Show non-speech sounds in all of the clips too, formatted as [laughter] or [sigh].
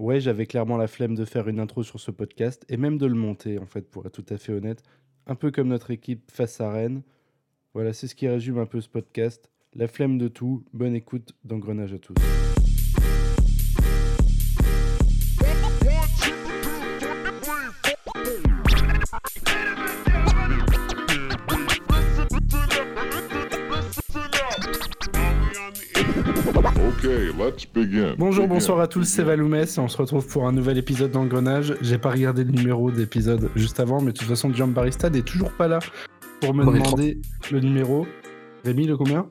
Ouais, j'avais clairement la flemme de faire une intro sur ce podcast et même de le monter, en fait, pour être tout à fait honnête. Un peu comme notre équipe face à Rennes. Voilà, c'est ce qui résume un peu ce podcast. La flemme de tout. Bonne écoute d'engrenage à tous. Bonjour, bonsoir à tous, c'est Valoumès et on se retrouve pour un nouvel épisode d'Engrenage. J'ai pas regardé le numéro d'épisode juste avant, mais de toute façon, Jean Barista n'est toujours pas là pour me demander le numéro. Rémi, le combien?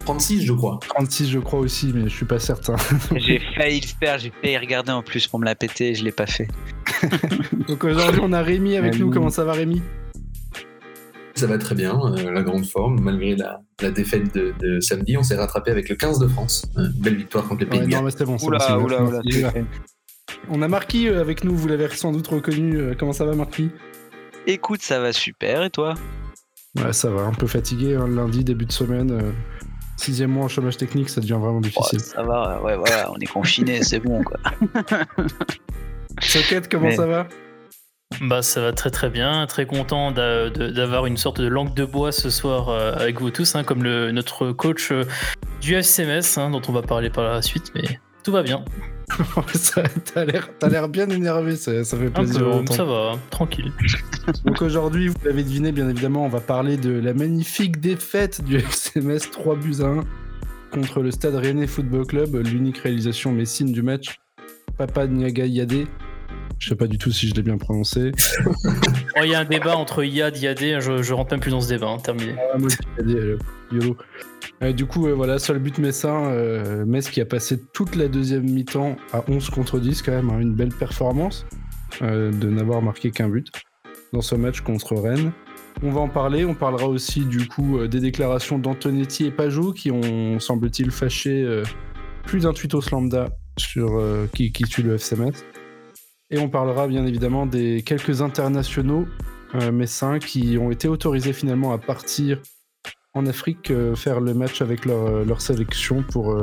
36, je crois. 36, je crois aussi, mais je suis pas certain. [laughs] j'ai failli le faire, j'ai failli regarder en plus pour me la péter et je l'ai pas fait. [laughs] Donc aujourd'hui, on a Rémi avec nous. Comment ça va, Rémi? Ça va très bien, euh, la grande forme, malgré la, défaite de, samedi, on s'est rattrapé avec le 15 de France. Euh, belle victoire contre les Pays de Galles. bon, On a Marquis euh, avec nous, vous l'avez sans doute reconnu. Comment ça va, Marquis? Écoute, ça va super, et toi? Ouais, ça va, un peu fatigué, hein, lundi, début de semaine. Sixième mois en chômage technique, ça devient vraiment difficile. ça va, ouais, voilà, on est confiné, [laughs] c'est bon, quoi. Socket, comment ça va? Bah ça va très très bien, très content d'avoir une sorte de langue de bois ce soir euh, avec vous tous, hein, comme le, notre coach euh, du FCMS hein, dont on va parler par la suite, mais tout va bien. [laughs] T'as l'air bien énervé, ça, fait plaisir. ça va, tranquille. [laughs] Donc aujourd'hui, vous l'avez deviné, bien évidemment, on va parler de la magnifique défaite du FCMS 3 buts à 1 contre le Stade Rennais Football Club, l'unique réalisation messine du match. Papa Niaga Yadé je sais pas du tout si je l'ai bien prononcé. [laughs] Oh, il y a un débat entre Yad et Yadé, je, je rentre même plus dans ce débat, hein, terminé. Ah, moi, Yadé, YOLO. Euh, du coup, voilà, seul but messin, euh, Metz qui a passé toute la deuxième mi-temps à 11 contre 10, quand même, hein, une belle performance euh, de n'avoir marqué qu'un but dans ce match contre Rennes. On va en parler, on parlera aussi du coup des déclarations d'Antonetti et Pajot qui ont, semble-t-il, fâché plus d'un tweetos lambda sur qui, qui tue le FC Metz. Et on parlera bien évidemment des quelques internationaux euh, messins qui ont été autorisés finalement à partir en Afrique euh, faire le match avec leur, euh, leur sélection pour,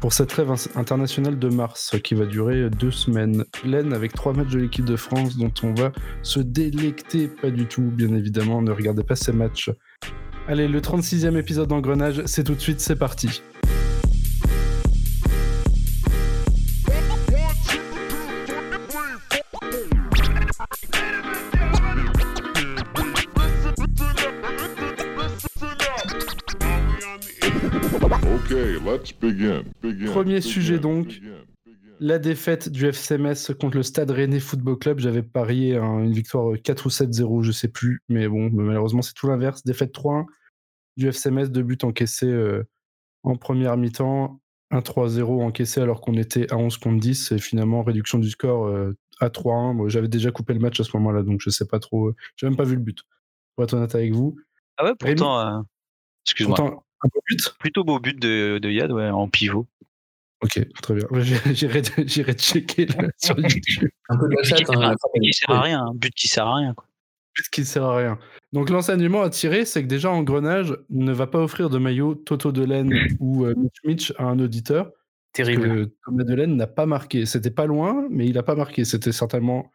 pour cette rêve internationale de mars qui va durer deux semaines pleines avec trois matchs de l'équipe de France dont on va se délecter pas du tout bien évidemment. Ne regardez pas ces matchs. Allez, le 36e épisode d'Engrenage, c'est tout de suite, c'est parti. Premier sujet donc. La défaite du FCMS contre le Stade Rennais Football Club. J'avais parié une victoire 4 ou 7-0, je sais plus. Mais bon, malheureusement, c'est tout l'inverse. Défaite 3-1 du FCMS, deux buts encaissés euh, en première mi-temps. 1-3-0 encaissé alors qu'on était à 11 contre 10. Et finalement, réduction du score euh, à 3-1. J'avais déjà coupé le match à ce moment-là, donc je sais pas trop. Euh, j'ai même pas vu le but, pour être honnête avec vous. Ah ouais, pourtant. Excuse-moi. Plutôt beau but de, de Yad, ouais, en pivot. Ok, très bien. J'irai checker [laughs] sur YouTube. Un peu de la chatte, hein, qui sert à rien, un but qui sert à rien. Quoi. But qui sert à rien. Donc l'enseignement à tirer, c'est que déjà Engrenage ne va pas offrir de maillot Toto Delaine [laughs] ou euh, Mitch Mitch à un auditeur. Terrible. Thomas Delaine n'a pas marqué. C'était pas loin, mais il n'a pas marqué. C'était certainement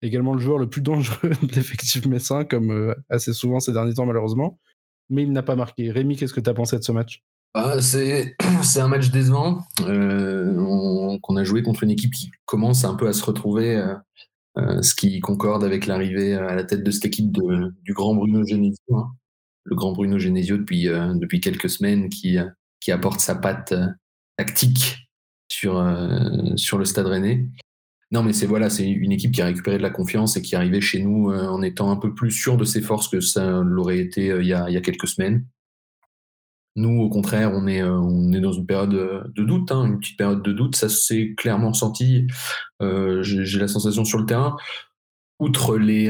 également le joueur le plus dangereux [laughs] de l'effectif messin, comme euh, assez souvent ces derniers temps malheureusement mais il n'a pas marqué. Rémi, qu'est-ce que tu as pensé de ce match? Ah, [clears throat] c'est, un match décevant euh, qu'on a joué contre une équipe qui commence un peu à se retrouver, euh, euh, ce qui concorde avec l'arrivée à la tête de cette équipe du grand Bruno Genesio. Hein. Le grand Bruno Genesio depuis, quelques semaines qui, qui apporte sa patte tactique sur, sur le stade rennais. Non, mais c'est voilà, c'est une équipe qui a récupéré de la confiance et qui est arrivée chez nous euh, en étant un peu plus sûr de ses forces que ça l'aurait été euh, il, y a, quelques semaines. Nous, au contraire, on est, euh, on est dans une période de doute, hein, une petite période de doute. Ça s'est clairement senti. J'ai la sensation sur le terrain. Outre les,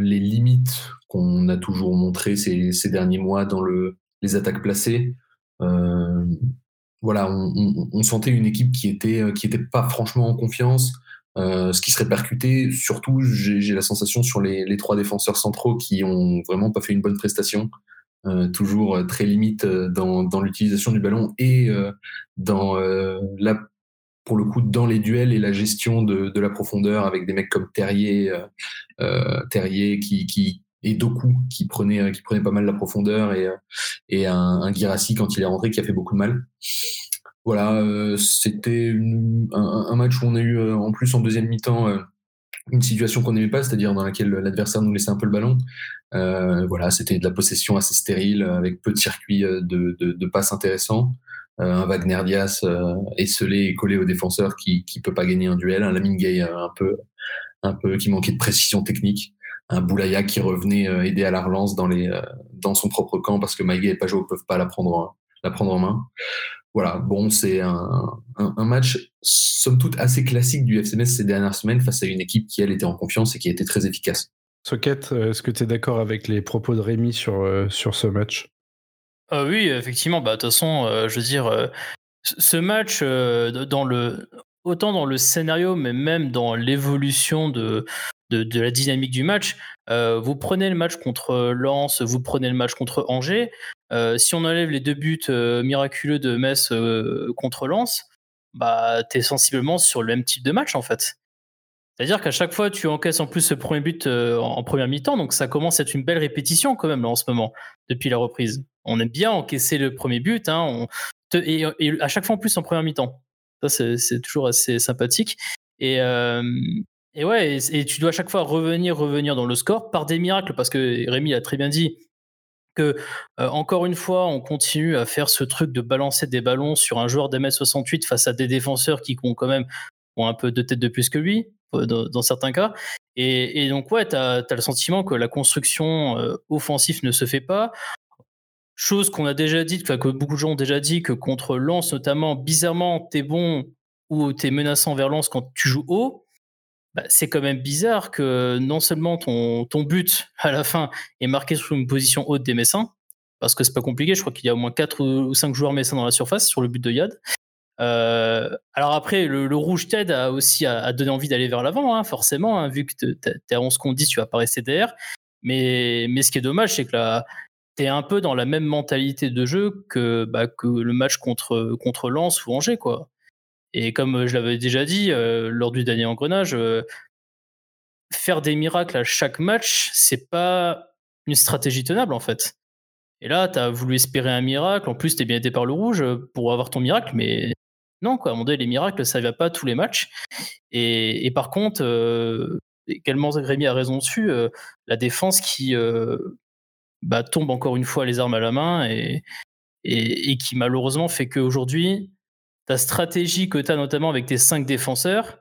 les limites qu'on a toujours montrées ces, ces, derniers mois dans le, les attaques placées, voilà, on, on, sentait une équipe qui était, qui était pas franchement en confiance, euh, ce qui serait percuté, surtout, j'ai la sensation sur les, trois défenseurs centraux qui ont vraiment pas fait une bonne prestation, euh, toujours euh, très limite dans, l'utilisation du ballon et dans la pour le coup dans les duels et la gestion de, la profondeur avec des mecs comme Terrier, Terrier qui, et Doku qui prenait pas mal la profondeur et et un, un Girassi quand il est rentré qui a fait beaucoup de mal. Voilà, c'était un, match où on a eu en plus en deuxième mi-temps une situation qu'on n'aimait pas, c'est-à-dire dans laquelle l'adversaire nous laissait un peu le ballon. Euh, voilà, c'était de la possession assez stérile, avec peu de circuits euh, de, de, passes intéressants. Euh, un Wagner Diaz euh, esselé et collé au défenseur qui qui peut pas gagner un duel. Un Lamine Gay euh, un peu un peu qui manquait de précision technique. Un Boulaya qui revenait aider à la relance dans les dans son propre camp parce que Maïga et Pajot peuvent pas la prendre la prendre en main voilà, bon, c'est un, un, match somme toute assez classique du FCMS ces dernières semaines face à une équipe qui, elle, était en confiance et qui a été très efficace. Socket, euh, est-ce que tu es d'accord avec les propos de Rémi sur, euh, sur ce match? Euh, Oui, effectivement. Bah, de toute façon, je veux dire, ce match, dans le, autant dans le scénario, mais même dans l'évolution de, de, la dynamique du match, vous prenez le match contre Lens, vous prenez le match contre Angers. si on enlève les deux buts miraculeux de Metz contre Lens, bah, tu sensiblement sur le même type de match en fait. C'est-à-dire qu'à chaque fois, tu encaisses en plus ce premier but euh, en première mi-temps, donc ça commence à être une belle répétition quand même là, en ce moment, depuis la reprise. On aime bien encaisser le premier but, hein, et, à chaque fois en plus en première mi-temps. Ça, c'est toujours assez sympathique. Et, euh, et ouais, et, tu dois à chaque fois revenir, revenir dans le score par des miracles, parce que Rémi a très bien dit que, euh, encore une fois, on continue à faire ce truc de balancer des ballons sur un joueur d'MS68 face à des défenseurs qui ont quand même ont un peu de tête de plus que lui. Euh, dans, certains cas. Et, donc, ouais, tu as, le sentiment que la construction euh, offensive ne se fait pas. Chose qu'on a déjà dit, que beaucoup de gens ont déjà dit, que contre Lens notamment, bizarrement, t'es bon ou t'es menaçant vers Lens quand tu joues haut. Bah, c'est quand même bizarre que non seulement ton, ton but [laughs] à la fin est marqué sur une position haute des Messins, parce que c'est pas compliqué, je crois qu'il y a au moins 4 ou 5 joueurs Messins dans la surface sur le but de Yad. Euh, alors après, le, rouge t'aide à, aussi à, donner envie d'aller vers l'avant, hein, forcément, hein, vu que t'es à 11 qu'on dit, tu vas pas rester derrière. Mais, mais ce qui est dommage, c'est que un peu dans la même mentalité de jeu que, bah, que le match contre, contre Lens ou Angers, quoi. Et comme je l'avais déjà dit euh, lors du dernier engrenage, euh, faire des miracles à chaque match, c'est pas une stratégie tenable en fait. Et là, tu as voulu espérer un miracle, en plus tu es bien aidé par le rouge pour avoir ton miracle, mais non, quoi. À un moment donné, les miracles, ça ne va pas tous les matchs. Et, par contre, euh, également, Rémi a raison dessus, euh, la défense qui euh, bah, tombe encore une fois les armes à la main et, qui malheureusement fait qu'aujourd'hui, ta stratégie que tu as notamment avec tes cinq défenseurs,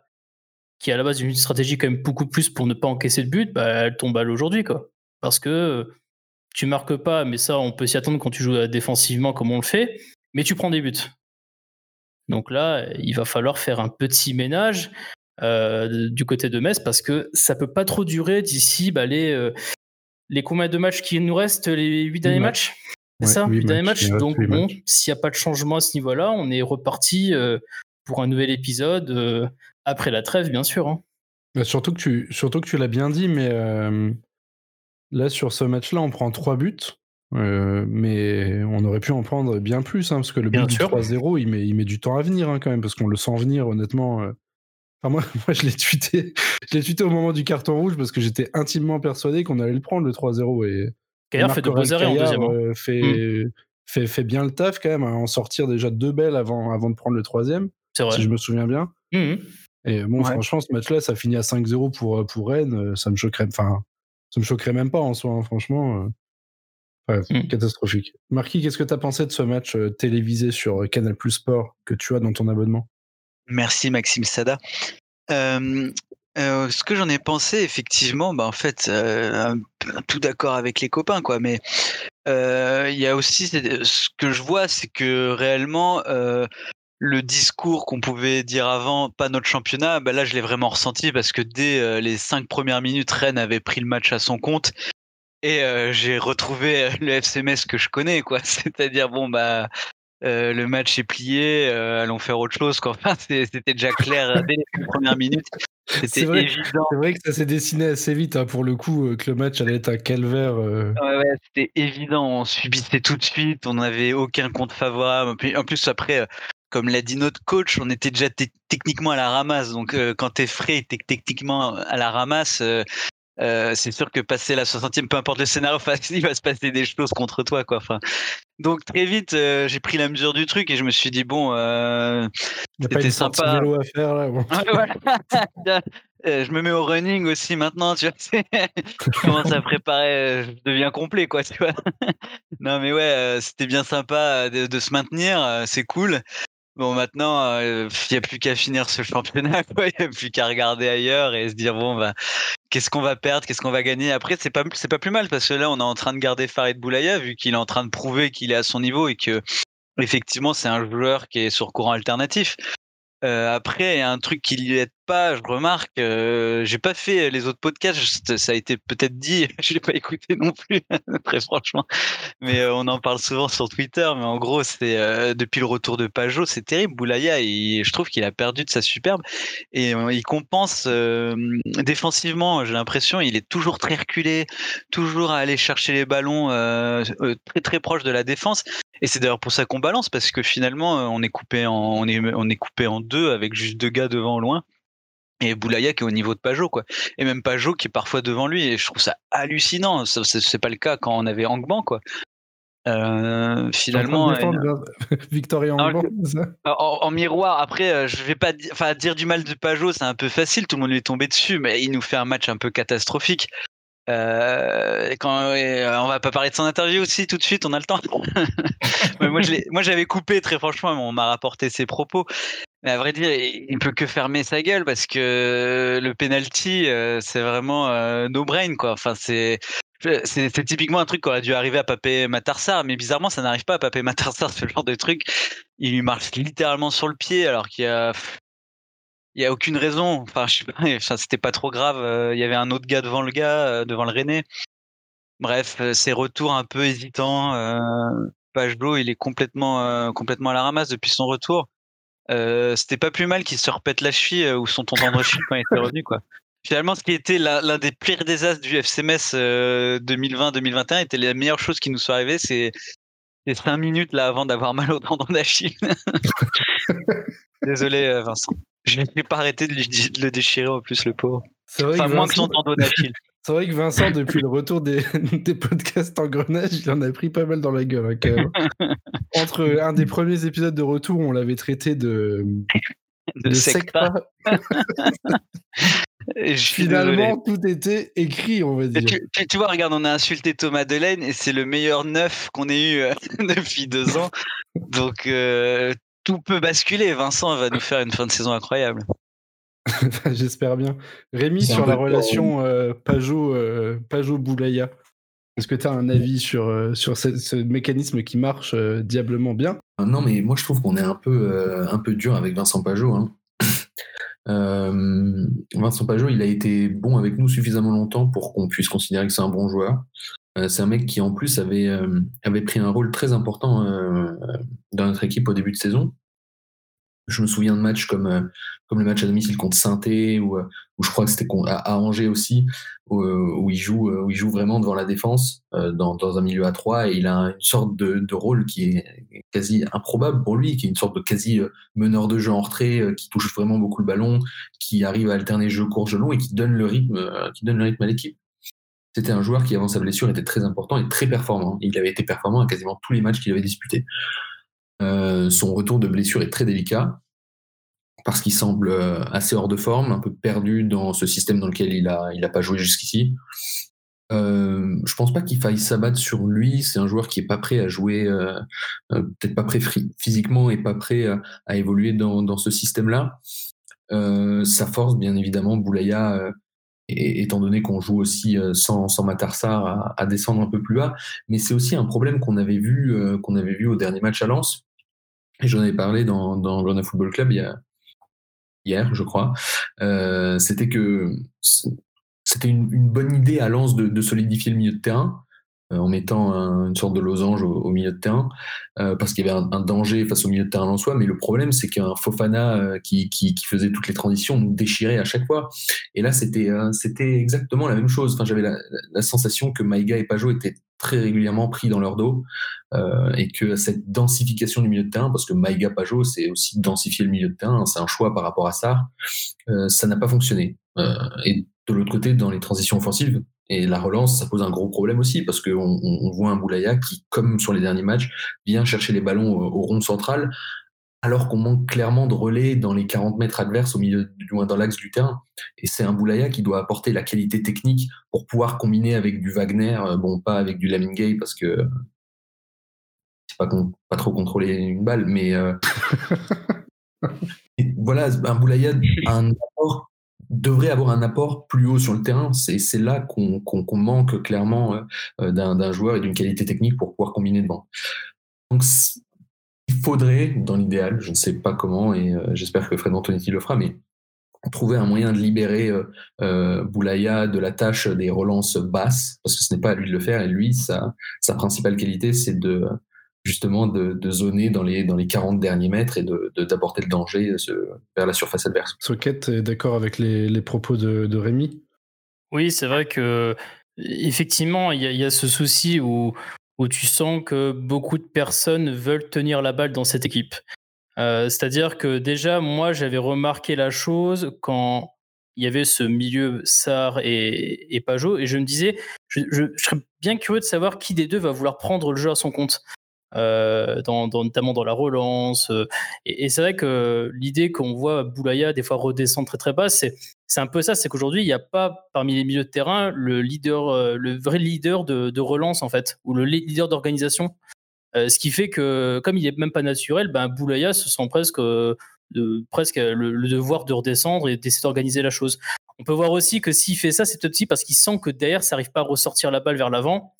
qui est à la base une stratégie quand même beaucoup plus pour ne pas encaisser de but, bah, elle tombe à l'aujourd'hui. Parce que tu marques pas, mais ça, on peut s'y attendre quand tu joues défensivement comme on le fait, mais tu prends des buts. Donc là, il va falloir faire un petit ménage euh, du côté de Metz parce que ça peut pas trop durer d'ici bah, les, euh, les combien de matchs qui nous restent, les huit derniers matchs C'est ça, huit derniers matchs. Donc bon, s'il n'y a pas de changement à ce niveau-là, on est reparti euh, pour un nouvel épisode après la trêve, bien sûr. Hein. Bah, surtout que tu, surtout que tu l'as bien dit, mais là sur ce match-là, on prend trois buts. Euh, mais on aurait pu en prendre bien plus, hein, parce que le but du 3-0, il met, il met du temps à venir hein, quand même, parce qu'on le sent venir, honnêtement. Euh. Enfin, moi, [laughs] moi, je l'ai tweeté. je l'ai tweeté au moment du carton rouge parce que j'étais intimement persuadé qu'on allait le prendre, le 3-0. Et Gaillard fait de en deuxième. Hein. Euh, fait, mmh. fait, fait, bien le taf quand même, à en sortir déjà deux belles avant, avant de prendre le troisième, si je me souviens bien. Mmh et bon, franchement, ce match-là, ça finit à 5-0 pour, pour Rennes. Ça me choquerait, enfin, ça me choquerait même pas en soi, franchement. Mmh. Catastrophique. Marquis, qu'est-ce que tu as pensé de ce match euh, télévisé sur euh, Canal Plus Sport que tu as dans ton abonnement? Merci Maxime Sada. Euh, ce que j'en ai pensé, effectivement, bah en fait, tout d'accord avec les copains, quoi. Mais il y a aussi ce que je vois, c'est que réellement, le discours qu'on pouvait dire avant, pas notre championnat, bah là je l'ai vraiment ressenti parce que dès les cinq premières minutes, Rennes avait pris le match à son compte et euh, j'ai retrouvé euh, le FCMS que je connais, quoi. [laughs] C'est-à-dire, bon, bah, euh, le match est plié, allons faire autre chose. Quoi. [laughs] Enfin, c'était déjà clair dès les [laughs] premières minutes. C'était évident. C'est vrai que ça s'est dessiné assez vite, hein, pour le coup, que le match allait être un calvaire. Ouais, ouais, c'était évident. On subissait tout de suite. On n'avait aucun compte favorable. En plus, après, comme l'a dit notre coach, on était déjà techniquement à la ramasse. Donc, quand tu es frais, tu techniquement à la ramasse. C'est sûr que passer la 60e, peu importe le scénario, [laughs] il va se passer des choses contre toi. Quoi. Enfin, donc très vite, j'ai pris la mesure du truc et je me suis dit bon, c'était sympa. Vélo à faire là. [laughs] [laughs] je me mets au running aussi maintenant, tu vois. je commence à préparer, je deviens complet, quoi, tu vois. non, mais ouais, c'était bien sympa de, de se maintenir, c'est cool. Bon, maintenant, il n'y a plus qu'à finir ce championnat, il n'y a plus qu'à regarder ailleurs et se dire, bon, bah, qu'est-ce qu'on va perdre, qu'est-ce qu'on va gagner. Après, c'est pas, c'est pas plus mal parce que là, on est en train de garder Farid Boulaya vu qu'il est en train de prouver qu'il est à son niveau et que, effectivement, c'est un joueur qui est sur courant alternatif. Euh, après, il y a un truc qui lui aide pas, je remarque. Euh, j'ai pas fait les autres podcasts, ça a été peut-être dit, [laughs] je l'ai pas écouté non plus, [laughs] très franchement. Mais euh, on en parle souvent sur Twitter. Mais en gros, c'est euh, depuis le retour de Pajot, c'est terrible. Boulaya, je trouve qu'il a perdu de sa superbe et il compense défensivement. J'ai l'impression, il est toujours très reculé, toujours à aller chercher les ballons très très proche de la défense. Et c'est d'ailleurs pour ça qu'on balance parce que finalement, on est coupé en on est on est coupé en deux avec juste deux gars devant loin et Boulaya qui est au niveau de Pajot quoi. Et même Pajot qui est parfois devant lui et je trouve ça hallucinant. Ça c'est pas le cas quand on avait Angban quoi. Euh, finalement euh, [laughs] Victoria Angban en, miroir après euh, je vais pas enfin dire du mal de Pajot c'est un peu facile tout le monde lui est tombé dessus mais il nous fait un match un peu catastrophique. Euh, quand on va pas parler de son interview aussi tout de suite, on a le temps. [laughs] moi, j'avais coupé très franchement, on m'a rapporté ses propos. Mais à vrai dire, il peut que fermer sa gueule parce que le penalty, euh, c'est vraiment euh, no brain quoi. Enfin, c'est c'est typiquement un truc qui aurait dû arriver à Papé Matarsar, mais bizarrement, ça n'arrive pas à Papé Matarsar, ce genre de truc. Il lui marche littéralement sur le pied, alors qu'il y a, il y a aucune raison. Enfin, je sais pas, [laughs] c'était pas trop grave. Euh, il y avait un autre gars devant le gars, devant le René. Bref, ses retours un peu hésitants. Page Blue, il est complètement, complètement à la ramasse depuis son retour. Euh, c'était pas plus mal qu'il se repète la cheville euh, ou son tonton de cheville quand il était revenu quoi. Finalement, ce qui était l'un des pires désastres du FCMS 2020-2021 euh, était la meilleure chose qui nous soit arrivée, c'est les 5 minutes là avant d'avoir mal au tendon d'Achille. [laughs] Désolé Vincent. Je n'ai pas arrêté de, le déchirer en plus le pauvre. Enfin, moins que son tendon d'Achille. C'est vrai que Vincent, depuis le retour des, [laughs] des, podcasts en grenage, il en a pris pas mal dans la gueule. Hein, Entre un des premiers épisodes de retour, on l'avait traité de, [laughs] de, secta. [laughs] Finalement, tout était écrit, on va dire. Tu, vois, regarde, on a insulté Thomas Delaine et c'est le meilleur neuf qu'on ait eu euh, depuis deux ans. Donc, euh, tout peut basculer. Vincent va nous faire une fin de saison incroyable. [laughs] J'espère bien. Rémi, sur la relation euh, Pajot-Boulaya, est-ce que tu as un avis sur, euh, sur ce, mécanisme qui marche euh, diablement bien? Non, mais moi je trouve qu'on est un peu, un peu dur avec Vincent Pajot. Hein. [coughs] Vincent Pajot, il a été bon avec nous suffisamment longtemps pour qu'on puisse considérer que c'est un bon joueur. c'est un mec qui en plus avait, avait pris un rôle très important dans notre équipe au début de saison. Je me souviens de matchs comme, euh, comme le match à domicile contre saint ou, euh, ou je crois que c'était à, Angers aussi, où, euh, où, il joue, où il joue vraiment devant la défense, dans, dans un milieu à trois, et il a une sorte de, de, rôle qui est quasi improbable pour lui, qui est une sorte de quasi meneur de jeu en retrait, qui touche vraiment beaucoup le ballon, qui arrive à alterner jeu court, jeu long, et qui donne le rythme, qui donne le rythme à l'équipe. C'était un joueur qui, avant sa blessure, était très important et très performant. Il avait été performant à quasiment tous les matchs qu'il avait disputés. Euh, son retour de blessure est très délicat parce qu'il semble euh, assez hors de forme, un peu perdu dans ce système dans lequel il n'a il pas joué jusqu'ici. Euh, je pense pas qu'il faille s'abattre sur lui. C'est un joueur qui est pas prêt à jouer, euh, peut-être pas prêt physiquement et pas prêt à, évoluer dans, ce système-là. sa force, bien évidemment, Boulaya, étant donné qu'on joue aussi sans, sans Matarsar, à, descendre un peu plus bas. Mais c'est aussi un problème qu'on avait vu, qu'on avait vu au dernier match à Lens. Et j'en avais parlé dans, dans Football Club il y a, hier, je crois. Euh, c'était que c'était une, bonne idée à Lens de, solidifier le milieu de terrain. Euh, en mettant une sorte de losange au, milieu de terrain, euh, parce qu'il y avait un, danger face au milieu de terrain en soi. Mais le problème, c'est qu'un Fofana euh, qui, faisait toutes les transitions nous déchirait à chaque fois. Et là, c'était exactement la même chose. J'avais la, sensation que Maïga et Pajot étaient très régulièrement pris dans leur dos et que cette densification du milieu de terrain, parce que Maïga Pajot, c'est aussi densifier le milieu de terrain, c'est un choix par rapport à ça, ça n'a pas fonctionné. Et de l'autre côté, dans les transitions offensives, et la relance, ça pose un gros problème aussi, parce qu'on on voit un Boulaya qui, comme sur les derniers matchs, vient chercher les ballons au, rond central, alors qu'on manque clairement de relais dans les 40 mètres adverses, au milieu, du moins dans l'axe du terrain. Et c'est un Boulaya qui doit apporter la qualité technique pour pouvoir combiner avec du Wagner, euh, bon, pas avec du Lamingay, parce que c'est pas, pas trop contrôler une balle, mais euh, [laughs] voilà, un Boulaya a [laughs] un apport devrait avoir un apport plus haut sur le terrain. C'est là qu'on manque clairement euh, euh, d'un joueur et d'une qualité technique pour pouvoir combiner devant. Donc, il faudrait, dans l'idéal, je ne sais pas comment, et euh, j'espère que Fred Antonetti le fera, mais trouver un moyen de libérer Boulaya de la tâche des relances basses, parce que ce n'est pas à lui de le faire, et lui, sa, sa principale qualité, c'est de, justement de, zoner dans les, dans les 40 derniers mètres et d'apporter le danger vers la surface adverse. Socket est d'accord avec les, propos de, Rémi? Oui, c'est vrai que effectivement, il y, a ce souci où, où tu sens que beaucoup de personnes veulent tenir la balle dans cette équipe. Euh, c'est-à-dire que déjà, moi, j'avais remarqué la chose quand il y avait ce milieu Sar et, et Pajot, et je me disais, je, je, serais bien curieux de savoir qui des deux va vouloir prendre le jeu à son compte. Euh, dans, notamment dans la relance. Euh, et, c'est vrai que l'idée qu'on voit Boulaya des fois redescendre très très bas, c'est c'est un peu ça, c'est qu'aujourd'hui il n'y a pas parmi les milieux de terrain le leader, euh, le vrai leader de, relance en fait, ou le leader d'organisation. ce qui fait que comme il n'est même pas naturel, ben Boulaya se sent presque presque le, devoir de redescendre et d'essayer d'organiser la chose. On peut voir aussi que s'il fait ça, c'est aussi parce qu'il sent que derrière, ça n'arrive pas à ressortir la balle vers l'avant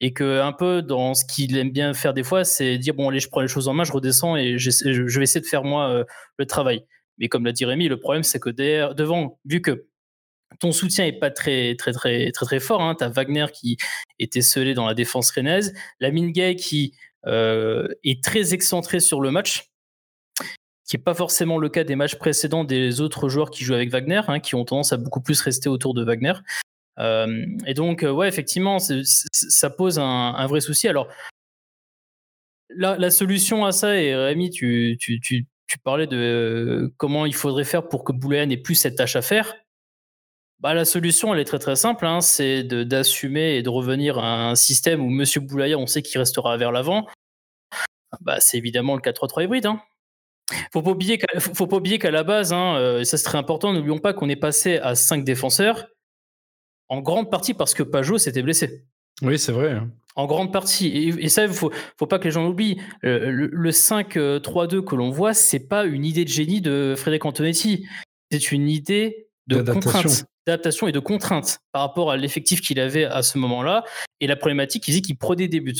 et que un peu dans ce qu'il aime bien faire des fois, c'est dire bon allez, je prends les choses en main, je redescends et je vais essayer de faire moi euh, le travail. Mais comme l'a dit Rémi, le problème c'est que derrière, devant, vu que ton soutien est pas très très très très très fort, hein, tu as Wagner qui était scellé dans la défense rennaise, la Gay qui euh, est très excentré sur le match, qui n'est pas forcément le cas des matchs précédents des autres joueurs qui jouent avec Wagner, hein, qui ont tendance à beaucoup plus rester autour de Wagner. Euh, et donc, euh, ouais, effectivement, ça pose un, vrai souci. Alors, la, solution à ça, et Rémi, tu, parlais de euh, comment il faudrait faire pour que Boulaya n'ait plus cette tâche à faire. Bah, la solution, elle est très très simple, hein, c'est d'assumer et de revenir à un système où Monsieur Boulaya, on sait qu'il restera vers l'avant. Bah, c'est évidemment le 4-3-3 hybride. Hein. Faut pas oublier qu'à, la base, hein, ça c'est très important, n'oublions pas qu'on est passé à 5 défenseurs en grande partie parce que Pajot s'était blessé. Oui, c'est vrai. Hein. En grande partie. Et, ça, il faut, faut pas que les gens l'oublient. Euh, le, 5-3-2 que l'on voit, c'est pas une idée de génie de Frédéric Antonetti. C'est une idée de contrainte, d'adaptation et de contrainte par rapport à l'effectif qu'il avait à ce moment-là. Et la problématique, il dit qu'il prenait des buts.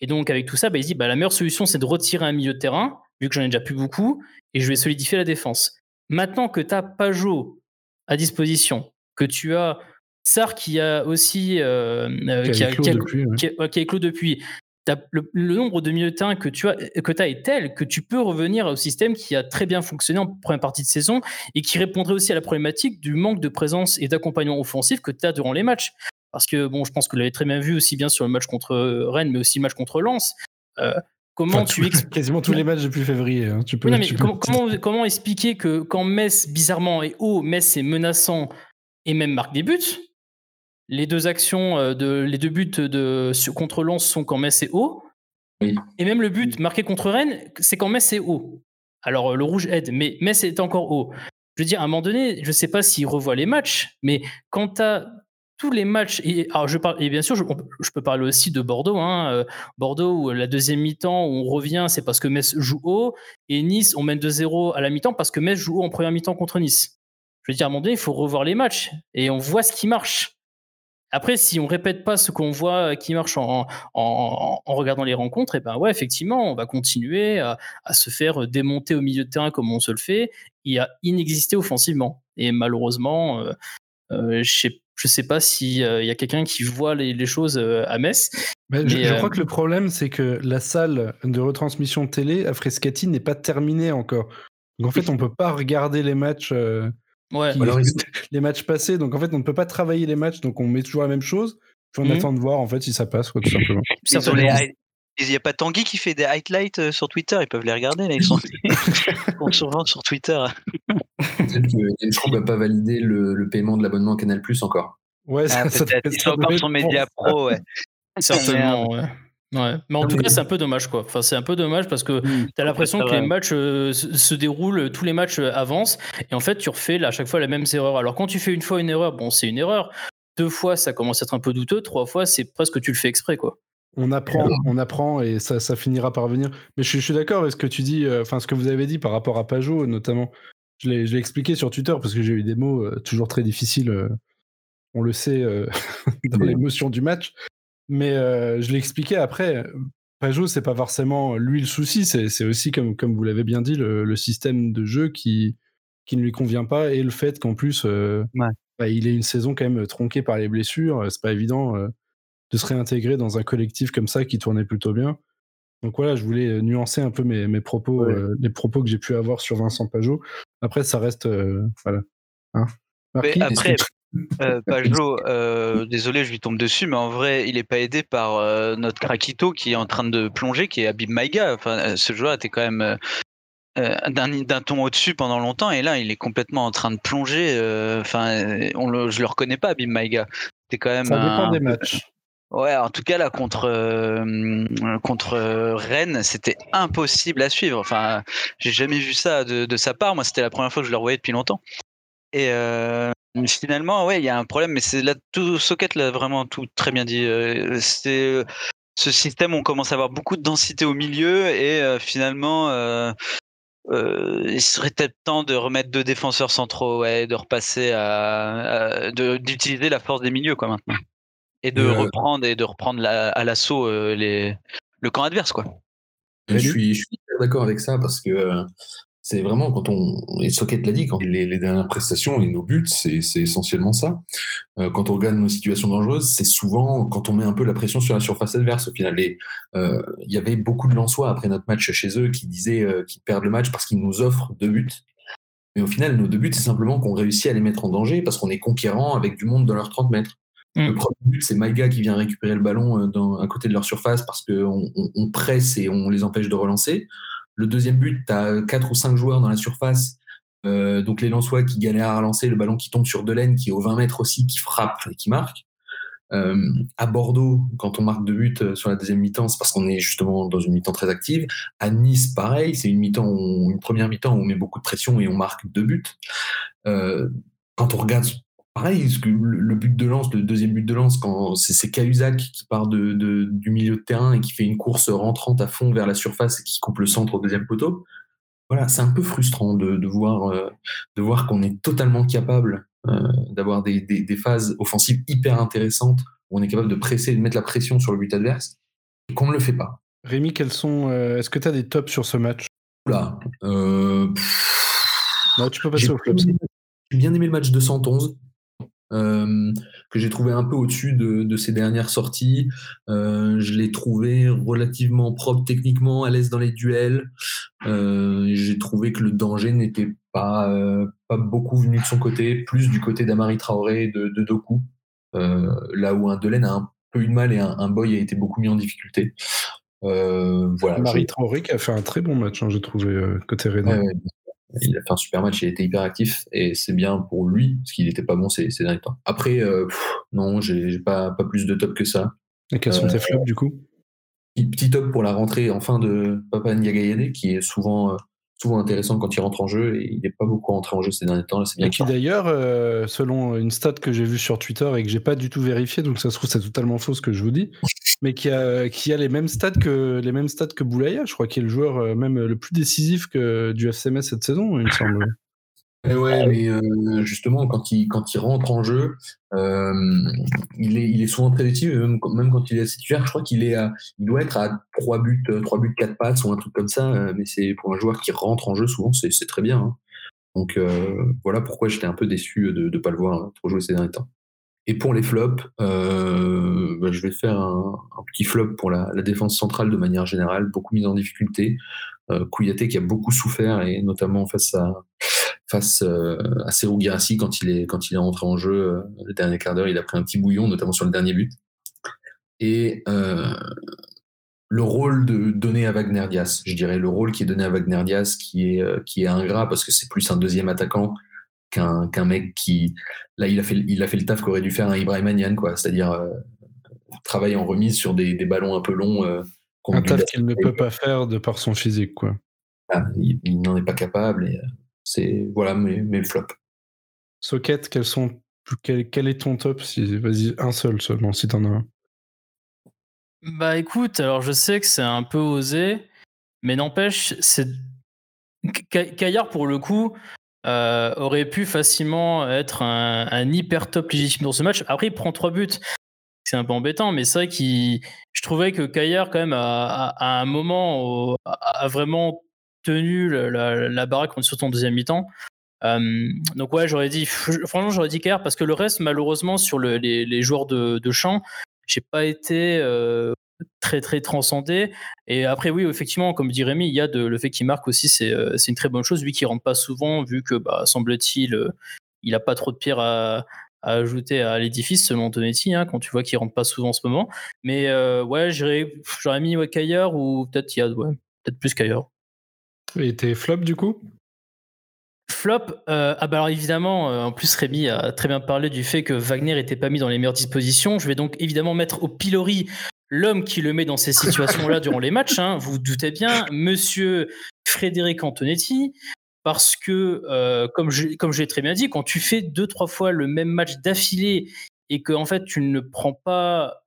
Et donc, avec tout ça, bah, il dit bah, la meilleure solution, c'est de retirer un milieu de terrain, vu que j'en ai déjà plus beaucoup, et je vais solidifier la défense. Maintenant que tu as Pajot à disposition, que tu as Sar qui a aussi euh, euh, qui, a, éclos depuis. Le, nombre de milieux de terrain que tu as, que as est tel que tu peux revenir au système qui a très bien fonctionné en première partie de saison et qui répondrait aussi à la problématique du manque de présence et d'accompagnement offensif que tu as durant les matchs. Parce que, bon, je pense que vous l'avez très bien vu aussi bien sur le match contre Rennes, mais aussi le match contre Lens. Euh, comment tu Quasiment tous les matchs depuis février. Hein. Tu peux, comment, comment, expliquer que quand Metz, bizarrement, est haut, Metz est menaçant et même marque des buts? Les deux actions, euh, de, les deux buts de, contre Lens sont quand Metz est haut. Et même le but marqué contre Rennes, c'est quand Metz est haut. Alors euh, le rouge aide, mais Metz est encore haut. Je veux dire, à un moment donné, je ne sais pas s'il revoit les matchs, mais quand tu as tous les matchs, et, alors je parle, et bien sûr, je, peux parler aussi de Bordeaux. Hein, euh, Bordeaux, où la deuxième mi-temps, on revient, c'est parce que Metz joue haut, et Nice, on mène 2-0 à la mi-temps parce que Metz joue haut en première mi-temps contre Nice. Je veux dire, à un moment donné, il faut revoir les matchs, et on voit ce qui marche. Après, si on répète pas ce qu'on voit euh, qui marche en, regardant les rencontres, et eh ben ouais, effectivement, on va continuer à, se faire démonter au milieu de terrain comme on se le fait et à inexister offensivement. Et malheureusement, euh, euh, je Je sais pas s'il y a quelqu'un qui voit les, choses à Metz. Mais je, crois que le problème, c'est que la salle de retransmission télé à Frescati n'est pas terminée encore. Donc en fait, on peut pas regarder les matchs. Ouais. les matchs passés. Donc en fait, on ne peut pas travailler les matchs, donc on met toujours la même chose. Puis on mmh. attend de voir en fait si ça passe, quoi, tout simplement. Il n'y a pas Tanguy qui fait des highlights euh, sur Twitter, ils peuvent les regarder, là, [laughs] ils sont, souvent sur Twitter. Je n'a pas validé le, le, paiement de l'abonnement Canal Plus encore. Ouais, ça, ah, ça, ça, encore son média pro, ouais. Certainement, ouais. Ouais. Mais en tout cas, c'est un peu dommage, quoi. Enfin, c'est un peu dommage parce que mmh, tu as l'impression que les matchs euh, se déroulent, tous les matchs euh, avancent, et en fait, tu refais à chaque fois la même erreur. Alors, quand tu fais une fois une erreur, bon, c'est une erreur. Deux fois, ça commence à être un peu douteux. Trois fois, c'est presque tu le fais exprès, quoi. On apprend, on apprend et ça, ça finira par venir. Mais je, suis d'accord avec ce que tu dis, euh, enfin, ce que vous avez dit par rapport à Pajot, notamment. Je l'ai expliqué sur Twitter parce que j'ai eu des mots toujours très difficiles. on le sait [laughs] dans l'émotion du match. Mais je l'ai expliqué après. Pajot, c'est pas forcément lui le souci, c'est aussi, comme, comme vous l'avez bien dit, le, système de jeu qui, qui ne lui convient pas et le fait qu'en plus, bah, il ait une saison quand même tronquée par les blessures. C'est pas évident de se réintégrer dans un collectif comme ça qui tournait plutôt bien. Donc voilà, je voulais nuancer un peu mes, mes propos, les propos que j'ai pu avoir sur Vincent Pajot. Après, ça reste. voilà. Hein après, euh, Pajot, euh, désolé, je lui tombe dessus, mais en vrai, il n'est pas aidé par euh, notre Krakito qui est en train de plonger, qui est Abib Maïga. Enfin, ce joueur était quand même d'un ton au-dessus pendant longtemps, et là, il est complètement en train de plonger. Enfin, on le, je le reconnais pas, Abib Maïga. Quand même. Ça dépend des matchs. Ouais, en tout cas là contre contre Rennes, c'était impossible à suivre. Enfin, j'ai jamais vu ça de, de, sa part. Moi, c'était la première fois que je le revoyais depuis longtemps. Et finalement, ouais, il y a un problème, mais c'est là tout Socket l'a vraiment tout très bien dit. c'est ce système, on commence à avoir beaucoup de densité au milieu et finalement, il serait peut-être temps de remettre deux défenseurs centraux, ouais, de repasser à, d'utiliser la force des milieux quoi maintenant et de reprendre et de reprendre à l'assaut les le camp adverse quoi. Je suis, je suis d'accord avec ça parce que c'est vraiment quand on, et Socket l'a dit, quand les, les, dernières prestations et nos buts, c'est essentiellement ça. Euh, quand on regarde nos situations dangereuses, c'est souvent quand on met un peu la pression sur la surface adverse. Au final, euh, il y avait beaucoup de Lensois après notre match chez eux qui disaient euh, qu'ils perdent le match parce qu'ils nous offrent deux buts. Mais au final, nos deux buts, c'est simplement qu'on réussit à les mettre en danger parce qu'on est conquérant avec du monde dans leurs 30 mètres. Mm. Le premier but, c'est Maïga qui vient récupérer le ballon dans, à côté de leur surface parce qu'on on presse et on les empêche de relancer. Le deuxième but, tu as 4 ou 5 joueurs dans la surface. Euh, donc les Lensois qui galèrent à relancer, le ballon qui tombe sur Delaine, qui est au 20 mètres aussi, qui frappe et qui marque. Euh, à Bordeaux, quand on marque deux buts euh, sur la deuxième mi-temps, c'est parce qu'on est justement dans une mi-temps très active. À Nice, pareil, c'est une mi-temps, une première mi-temps où on met beaucoup de pression et on marque deux buts. quand on regarde pareil, le but de lance, le deuxième but de lance, quand c'est Cahuzac qui part de, du milieu de terrain et qui fait une course rentrante à fond vers la surface et qui coupe le centre au deuxième poteau. Voilà, c'est un peu frustrant de, voir, euh, de voir qu'on est totalement capable euh, d'avoir des, des, phases offensives hyper intéressantes où on est capable de presser, de mettre la pression sur le but adverse et qu'on ne le fait pas. Rémi, quels sont euh, Est-ce que tu as des tops sur ce match? Là, tu peux passer au club. J'ai bien aimé le match de 111 euh, que j'ai trouvé un peu au-dessus de, de, ses dernières sorties. Euh, je l'ai trouvé relativement propre techniquement, à l'aise dans les duels. Euh, j'ai trouvé que le danger n'était pas, pas beaucoup venu de son côté, plus du côté d'Amari Traoré et de, de Doku, là où un Delaine a un peu eu de mal et un, Boy a été beaucoup mis en difficulté. voilà, Amari Traoré qui a fait un très bon match, hein, j'ai trouvé, côté Renan il a fait un super match, il a été hyper actif et c'est bien pour lui parce qu'il n'était pas bon ces, ces, derniers temps. Après, euh, non, j'ai pas, pas plus de top que ça. Et quels sont tes euh, flops du coup? Petit top pour la rentrée enfin de Papa Ndiagayede qui est souvent euh, souvent intéressant quand il rentre en jeu et il n'est pas beaucoup rentré en jeu ces derniers temps. Bien et qui d'ailleurs, selon une stat que j'ai vue sur Twitter et que j'ai pas du tout vérifié, donc ça se trouve c'est totalement faux ce que je vous dis, [laughs] mais qui a, qui a les mêmes stats que les mêmes stats que Boulaya. Je crois qu'il est le joueur euh, même le plus décisif que du FCMS cette saison, il me semble. Eh ouais, mais euh, justement, quand il, quand il rentre en jeu, euh, il, est, il est souvent très décisif, même, même quand il est titulaire, je crois qu'il est il doit être à 3 buts, 3 buts, 4 passes ou un truc comme ça, mais c'est pour un joueur qui rentre en jeu souvent, c'est très bien. Hein. Donc voilà pourquoi j'étais un peu déçu de ne pas le voir trop jouer ces derniers temps. Et pour les flops, euh, bah, je vais faire un, petit flop pour la, défense centrale de manière générale, beaucoup mis en difficulté. Euh, Kouyaté qui a beaucoup souffert et notamment face à face euh, à Serou Girassi quand il est quand il est rentré en jeu euh, le dernier quart d'heure, il a pris un petit bouillon, notamment sur le dernier but. Et le rôle de donné à Wagner Diaz, je dirais le rôle qui est donné à Wagner Diaz, qui est qui est ingrat parce que c'est plus un deuxième attaquant qu'un mec qui là il a fait il a fait le taf qu'aurait dû faire un Ibrahim Anian quoi. C'est-à-dire euh, travailler en remise sur des, des ballons un peu longs euh, un taf qu'il ne peut pas faire de par son physique quoi. Ah, il, n'en est pas capable et euh, c'est voilà mes, mes flops Socket quels sont quel, quel, est ton top si vas-y un seul seulement si t'en as un? Bah écoute alors je sais que c'est un peu osé mais n'empêche c'est Caillard pour le coup euh, aurait pu facilement être un, hyper top légitime dans ce match. Après, il prend trois buts. C'est un peu embêtant, mais c'est vrai que je trouvais que Caillard, quand même, à, un moment, a, vraiment tenu la, la, baraque sur en deuxième mi-temps. Euh, donc ouais, j'aurais dit, franchement, j'aurais dit Caillard parce que le reste, malheureusement, sur les, joueurs de, de champ, j'ai pas été euh, très très transcendé. Et après, oui, effectivement, comme dit Rémi, il y a de, le fait qu'il marque aussi, c'est euh, une très bonne chose. Lui qui rentre pas souvent, vu que, bah, semble-t-il, il a pas trop de pierres à, ajouter à l'édifice, selon Tonetti, hein, quand tu vois qu'il rentre pas souvent en ce moment. Mais ouais, j'aurais mis ouais, ou peut-être il y a ouais, peut-être plus qu'ailleurs. Et tes flops du coup? Flop, ah bah alors évidemment, en plus Rémi a très bien parlé du fait que Wagner n'était pas mis dans les meilleures dispositions. Je vais donc évidemment mettre au pilori l'homme qui le met dans ces situations-là durant les matchs, hein, vous, vous doutez bien, monsieur Frédéric Antonetti, parce que, euh, comme je, l'ai très bien dit, quand tu fais deux, trois fois le même match d'affilée et que, en fait, tu ne prends pas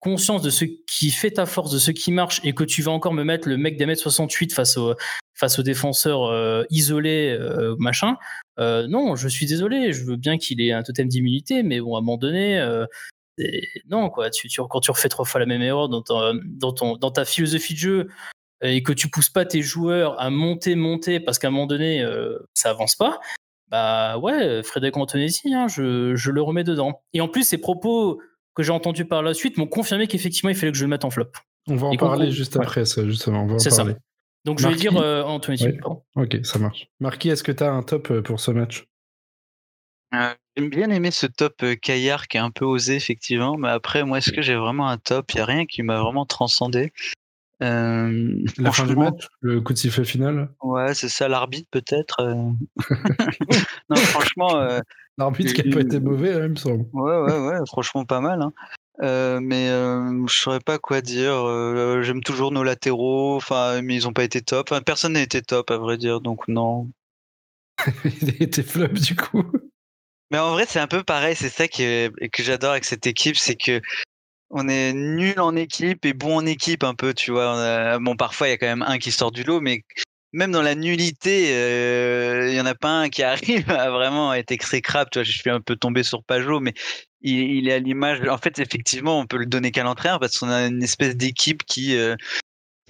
conscience de ce qui fait ta force, de ce qui marche, et que tu vas encore me mettre le mec des 68 face au, face aux défenseurs euh, isolés, euh, machin, non, je suis désolé, je veux bien qu'il ait un totem d'immunité, mais bon, à un moment donné, non, quoi. Tu, quand tu refais trois fois la même erreur dans, dans, ta philosophie de jeu et que tu pousses pas tes joueurs à monter, monter, parce qu'à un moment donné, euh, ça avance pas, bah ouais, Frédéric Antonetti, hein, je, le remets dedans. Et en plus, ces propos que j'ai entendus par la suite m'ont confirmé qu'effectivement, il fallait que je le mette en flop. On va en parler juste après ça, justement. C'est ça. Donc je vais dire euh, Antonetti. Ok, ça marche. Marquis, est-ce que tu as un top euh, pour ce match? Euh, j'aime bien aimer ce top euh, Caillard qui est un peu osé, effectivement. Mais après, moi, est-ce que j'ai vraiment un top? Il n'y a rien qui m'a vraiment transcendé. Euh, La fin du match Le coup de sifflet final? Ouais, c'est ça, l'arbitre peut-être. [laughs] [laughs] non, franchement. L'arbitre qui n'a pas été mauvais, hein, il me semble. Ouais, ouais, ouais, [laughs] franchement pas mal. Hein. mais je je saurais pas quoi dire. J'aime toujours nos latéraux, enfin, mais ils n'ont pas été top. personne n'a été top, à vrai dire, donc non. [laughs] il a été flop du coup. Mais en vrai, c'est un peu pareil. C'est ça que, que j'adore avec cette équipe, c'est que on est nul en équipe et bon en équipe un peu, tu vois. bon, parfois il y a quand même un qui sort du lot, mais même dans la nullité, euh, il y en a pas un qui [laughs] arrive à vraiment être exécrable. Tu vois, je suis un peu tombé sur Pajot, mais il, est à l'image. En fait, effectivement, on peut le donner qu'à l'entraîneur parce qu'on a une espèce d'équipe qui euh,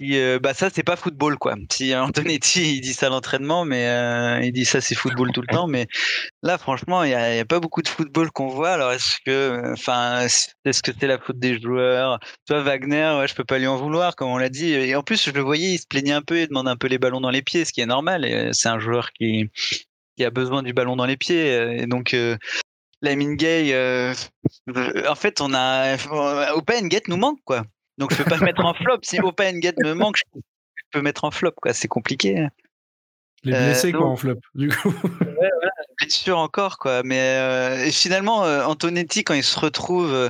euh, bah ça c'est pas football quoi. Si Antonetti [laughs] il dit ça à l'entraînement, mais euh, il dit ça c'est football tout le temps, mais là franchement il y, a, pas beaucoup de football qu'on voit. Alors est-ce que, enfin, est-ce que c'est la faute des joueurs? Toi Wagner, ouais, je peux pas lui en vouloir comme on l'a dit. Et en plus je le voyais, il se plaignait un peu, il demande un peu les ballons dans les pieds, ce qui est normal. C'est un joueur qui a besoin du ballon dans les pieds, et donc. Euh, en fait, on a Open Get nous manque quoi. Donc je peux pas mettre en flop. Si Open Get me manque, je peux mettre en flop. Quoi. C'est compliqué. Les blessés, euh, quoi, en flop, du coup. ouais, blessure encore, quoi. Mais euh, et finalement, euh, Antonetti, quand il se retrouve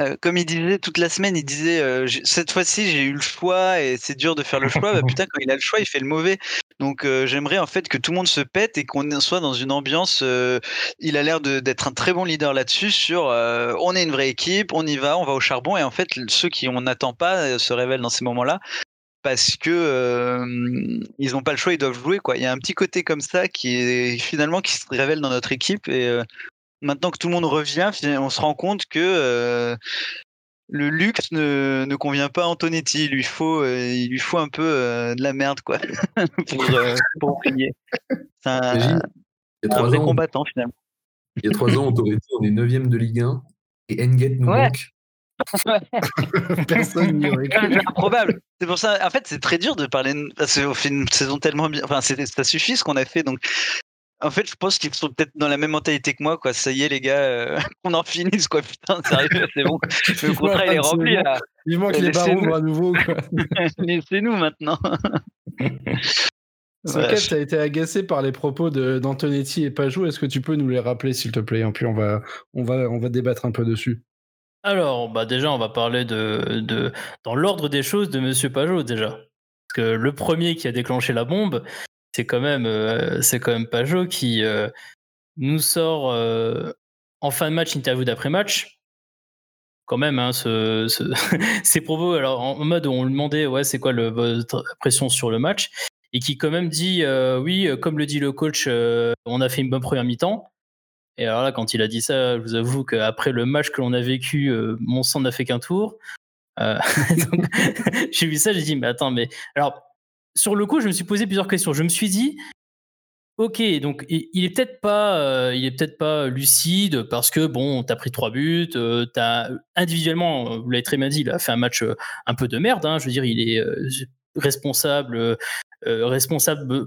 euh, comme il disait toute la semaine, il disait cette fois-ci j'ai eu le choix et c'est dur de faire le choix. bah, [laughs] putain, quand il a le choix, il fait le mauvais. Donc euh, j'aimerais en fait que tout le monde se pète et qu'on soit dans une ambiance. il a l'air d'être un très bon leader là-dessus. Sur on est une vraie équipe, on y va, on va au charbon et en fait ceux qui on n'attend pas se révèlent dans ces moments-là parce que ils n'ont pas le choix, ils doivent jouer quoi. Il y a un petit côté comme ça qui est finalement qui se révèle dans notre équipe et maintenant que tout le monde revient, on se rend compte que euh, le luxe ne, ne, convient pas à Antonetti. Il lui faut, euh, il lui faut un peu euh, de la merde, quoi, [laughs] pour, pour briller. C'est un, vrai combattant, finalement. Il y a trois ans, dit on est 9 de Ligue 1 et Enget nous manque. [laughs] [laughs] Personne n'y aurait cru. Improbable. C'est pour ça, en fait, c'est très dur de parler. Parce qu'on fait une saison tellement bien. Enfin, ça suffit ce qu'on a fait. Donc, en fait, je pense qu'ils sont peut-être dans la même mentalité que moi, quoi. Ça y est, les gars, euh, [laughs] on en finisse, quoi. Putain, sérieux, c'est bon. [laughs] Le contrat, il est rempli, là. Il manque les barons à nouveau, quoi. [laughs] Laissez-nous maintenant. Socket, tu as été agacé par les propos d'Antonetti et Pajou. Est-ce que tu peux nous les rappeler, s'il te plaît? Et puis, on va, on, va, on va débattre un peu dessus. Alors, bah déjà, on va parler de, de dans l'ordre des choses de Monsieur Pajot déjà. Parce que le premier qui a déclenché la bombe, c'est quand même, euh, c'est quand même Pajot qui euh, nous sort euh, en fin de match, interview d'après match. Quand même, hein, ce, [laughs] ces propos, alors en, mode où on lui demandait, ouais, c'est quoi le, votre impression sur le match, et qui quand même dit, oui, comme le dit le coach, on a fait une bonne première mi-temps. Et alors là, quand il a dit ça, je vous avoue qu'après le match que l'on a vécu, mon sang n'a fait qu'un tour. [laughs] [laughs] j'ai vu ça, j'ai dit, mais attends, mais alors sur le coup, je me suis posé plusieurs questions. Je me suis dit, ok, donc il, est peut-être pas, euh, il est peut-être pas lucide parce que bon, t'as pris trois buts, euh, t'as individuellement, vous l'avez très bien dit, il a fait un match euh, un peu de merde. Hein. je veux dire, il est responsable, responsable.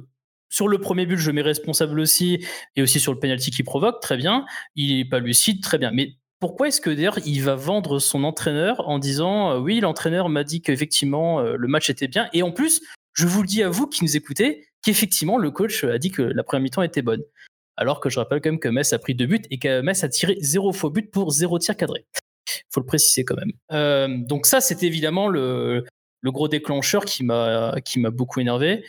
Sur le premier but, je mets responsable aussi, et aussi sur le penalty qu'il provoque, très bien. Il est pas lucide, très bien. Mais pourquoi est-ce que d'ailleurs il va vendre son entraîneur en disant oui l'entraîneur m'a dit qu'effectivement le match était bien et en plus je vous le dis à vous qui nous écoutez, qu'effectivement, le coach a dit que la première mi-temps était bonne. Alors que je rappelle quand même que Metz a pris deux buts et que Metz a tiré zéro faux but pour zéro tir cadré. Il faut le préciser quand même. Euh, donc ça, c'est évidemment le, gros déclencheur qui m'a beaucoup énervé.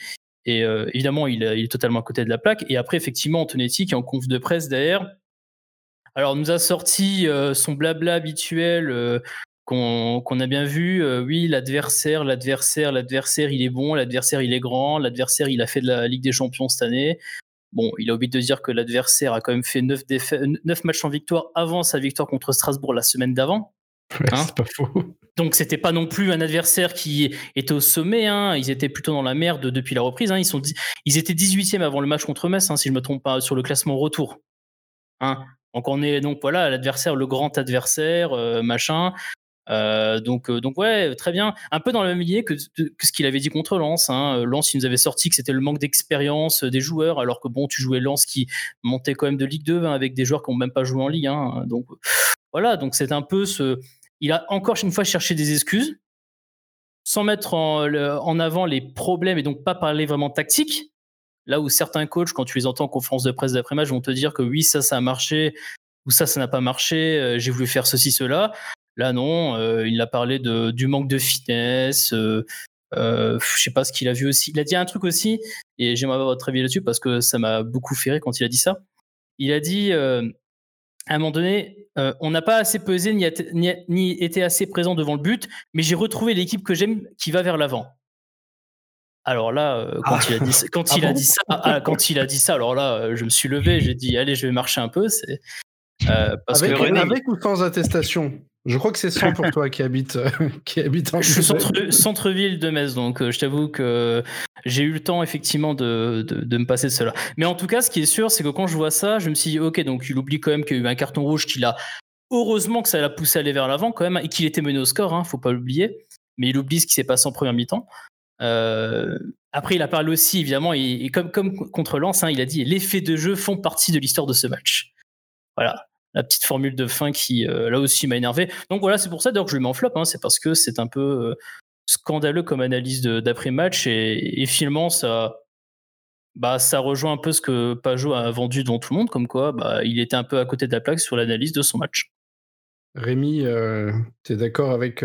Et euh, évidemment, il, est totalement à côté de la plaque. Et après, effectivement, Antonetti, qui est en conf de presse derrière, alors nous a sorti euh, son blabla habituel qu'on a bien vu, euh, oui, l'adversaire, l'adversaire, l'adversaire, il est bon, l'adversaire, il est grand, l'adversaire, il a fait de la Ligue des Champions cette année. Bon, il a oublié de dire que l'adversaire a quand même fait 9, 9 matchs en victoire avant sa victoire contre Strasbourg la semaine d'avant. Hein c'est pas faux. Donc c'était pas non plus un adversaire qui était au sommet. Hein. Ils étaient plutôt dans la merde depuis la reprise. Hein. Ils, sont, ils étaient 18e avant le match contre Metz, si je me trompe pas, sur le classement retour. Donc on est donc voilà l'adversaire, le grand adversaire, euh, machin. Euh, donc, euh, donc ouais, très bien. Un peu dans la même lignée que, ce qu'il avait dit contre Lens. Hein. Lens, il nous avait sorti que c'était le manque d'expérience des joueurs, alors que bon, tu jouais Lens qui montait quand même de Ligue 2 hein, avec des joueurs qui n'ont même pas joué en Ligue 1. donc voilà, donc c'est un peu ce. Il a encore une fois cherché des excuses, sans mettre en, avant les problèmes et donc pas parler vraiment tactique. Là où certains coachs, quand tu les entends en conférence de presse d'après-match, vont te dire que oui, ça, ça a marché, ou ça, ça n'a pas marché, euh, j'ai voulu faire ceci, cela. Là, non, euh, il a parlé de, du manque de finesse. Euh, euh, je sais pas ce qu'il a vu aussi. Il a dit un truc aussi, et j'aimerais avoir votre avis là-dessus parce que ça m'a beaucoup fait rire quand il a dit ça. Il a dit à un moment donné, on n'a pas assez pesé ni, ni, été assez présent devant le but, mais j'ai retrouvé l'équipe que j'aime qui va vers l'avant. Alors là, quand il a dit, quand il a dit ça, ah, quand il a dit ça, alors là, je me suis levé, j'ai dit allez, je vais marcher un peu. C'est parce avec, que avec ou sans attestation? Je crois que c'est 100 pour toi qui habite, euh, [laughs] qui habite en Je suis centre-ville de Metz, donc euh, je t'avoue que j'ai eu le temps effectivement de, de, me passer de cela. Mais en tout cas, ce qui est sûr, c'est que quand je vois ça, je me suis dit, ok, donc il oublie quand même qu'il y a eu un carton rouge qu'il a. Heureusement que ça l'a poussé à aller vers l'avant quand même, et qu'il était mené au score, hein, faut pas l'oublier. Mais il oublie ce qui s'est passé en première mi-temps. Euh, après, il a parlé aussi, évidemment, et, comme, comme contre Lens, hein, il a dit les faits de jeu font partie de l'histoire de ce match. Voilà la petite formule de fin qui euh, là aussi m'a énervé. Donc voilà, c'est pour ça d'ailleurs que je lui mets en flop, hein. c'est parce que c'est un peu euh, scandaleux comme analyse d'après-match et, finalement ça, bah, ça rejoint un peu ce que Pajot a vendu dans tout le monde, comme quoi bah, il était un peu à côté de la plaque sur l'analyse de son match. Rémi, euh, tu es d'accord avec,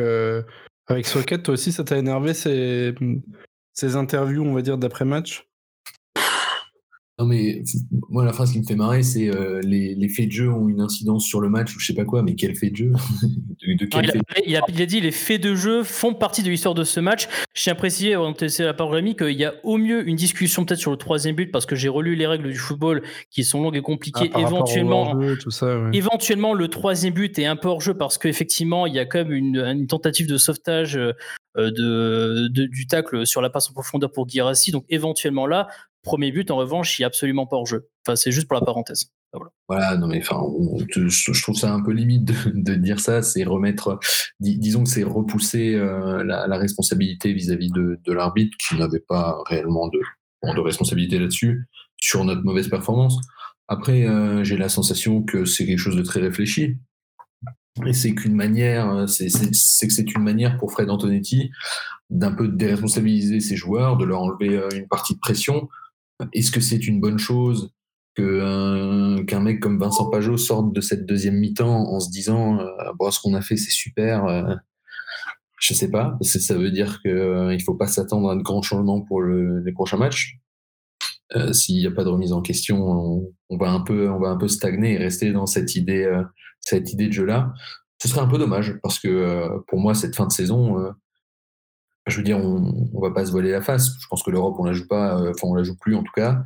avec Socket? Toi aussi, ça t'a énervé ces, ces interviews, on va dire, d'après-match non, mais moi, la phrase qui me fait marrer, c'est euh, les, faits de jeu ont une incidence sur le match ou je sais pas quoi, mais quel fait de jeu? Il, a, dit les faits de jeu font partie de l'histoire de ce match. Je tiens à préciser, avant de laisser la parole Rémi, qu'il y a au mieux une discussion peut-être sur le troisième but parce que j'ai relu les règles du football qui sont longues et compliquées. Ah, éventuellement, éventuellement, le troisième but est un peu hors jeu parce qu'effectivement, il y a quand même une, tentative de sauvetage. Euh, de, du tacle sur la passe en profondeur pour Guirassi. Donc éventuellement là, Premier but, en revanche, il est absolument pas hors jeu. Enfin, c'est juste pour la parenthèse. Voilà. Voilà, non mais enfin, je trouve ça un peu limite de, dire ça. C'est remettre, disons que c'est repousser euh, la, responsabilité vis-à-vis de, l'arbitre qui n'avait pas réellement de, responsabilité là-dessus sur notre mauvaise performance. Après, euh, j'ai la sensation que c'est quelque chose de très réfléchi. Et c'est qu'une manière, c'est que c'est une manière pour Fred Antonetti d'un peu déresponsabiliser ses joueurs, de leur enlever euh, une partie de pression. Est-ce que c'est une bonne chose qu'un mec comme Vincent Pajot sorte de cette deuxième mi-temps en se disant euh, ce qu'on a fait c'est super euh, je sais pas ça veut dire qu'il ne faut pas s'attendre à de grands changements pour les prochains matchs. S'il n'y a pas de remise en question on, va un peu on va un peu stagner et rester dans cette idée cette idée de jeu là ce serait un peu dommage parce que pour moi cette fin de saison je veux dire, on, on va pas se voiler la face. Je pense que l'Europe, on la joue pas, euh, enfin, on la joue plus en tout cas.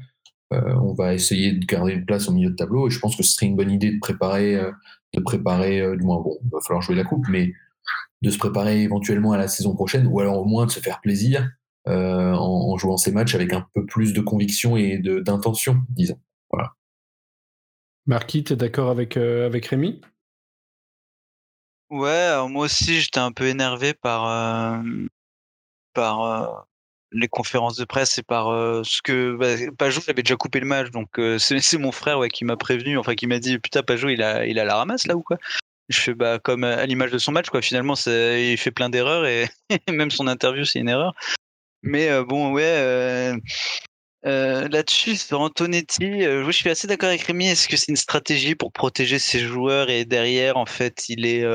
Euh, on va essayer de garder une place au milieu de tableau et je pense que ce serait une bonne idée de préparer, euh, de préparer, du moins, bon, il va falloir jouer la coupe, mais de se préparer éventuellement à la saison prochaine ou alors au moins de se faire plaisir en, jouant ces matchs avec un peu plus de conviction et d'intention, disons. Voilà. Marquis, tu es d'accord avec, avec Rémi? Ouais, moi aussi j'étais un peu énervé par, par euh, les conférences de presse et par euh, ce que bah, Pajot avait déjà coupé le match donc euh, c'est mon frère ouais, qui m'a prévenu enfin qui m'a dit putain Pajot il a il a la ramasse là ou quoi? Je fais bah comme à l'image de son match quoi finalement il fait plein d'erreurs et [laughs] même son interview c'est une erreur mais bon ouais là-dessus, sur Antonetti, je suis assez d'accord avec Rémi. Est-ce que c'est une stratégie pour protéger ses joueurs et derrière, en fait, il est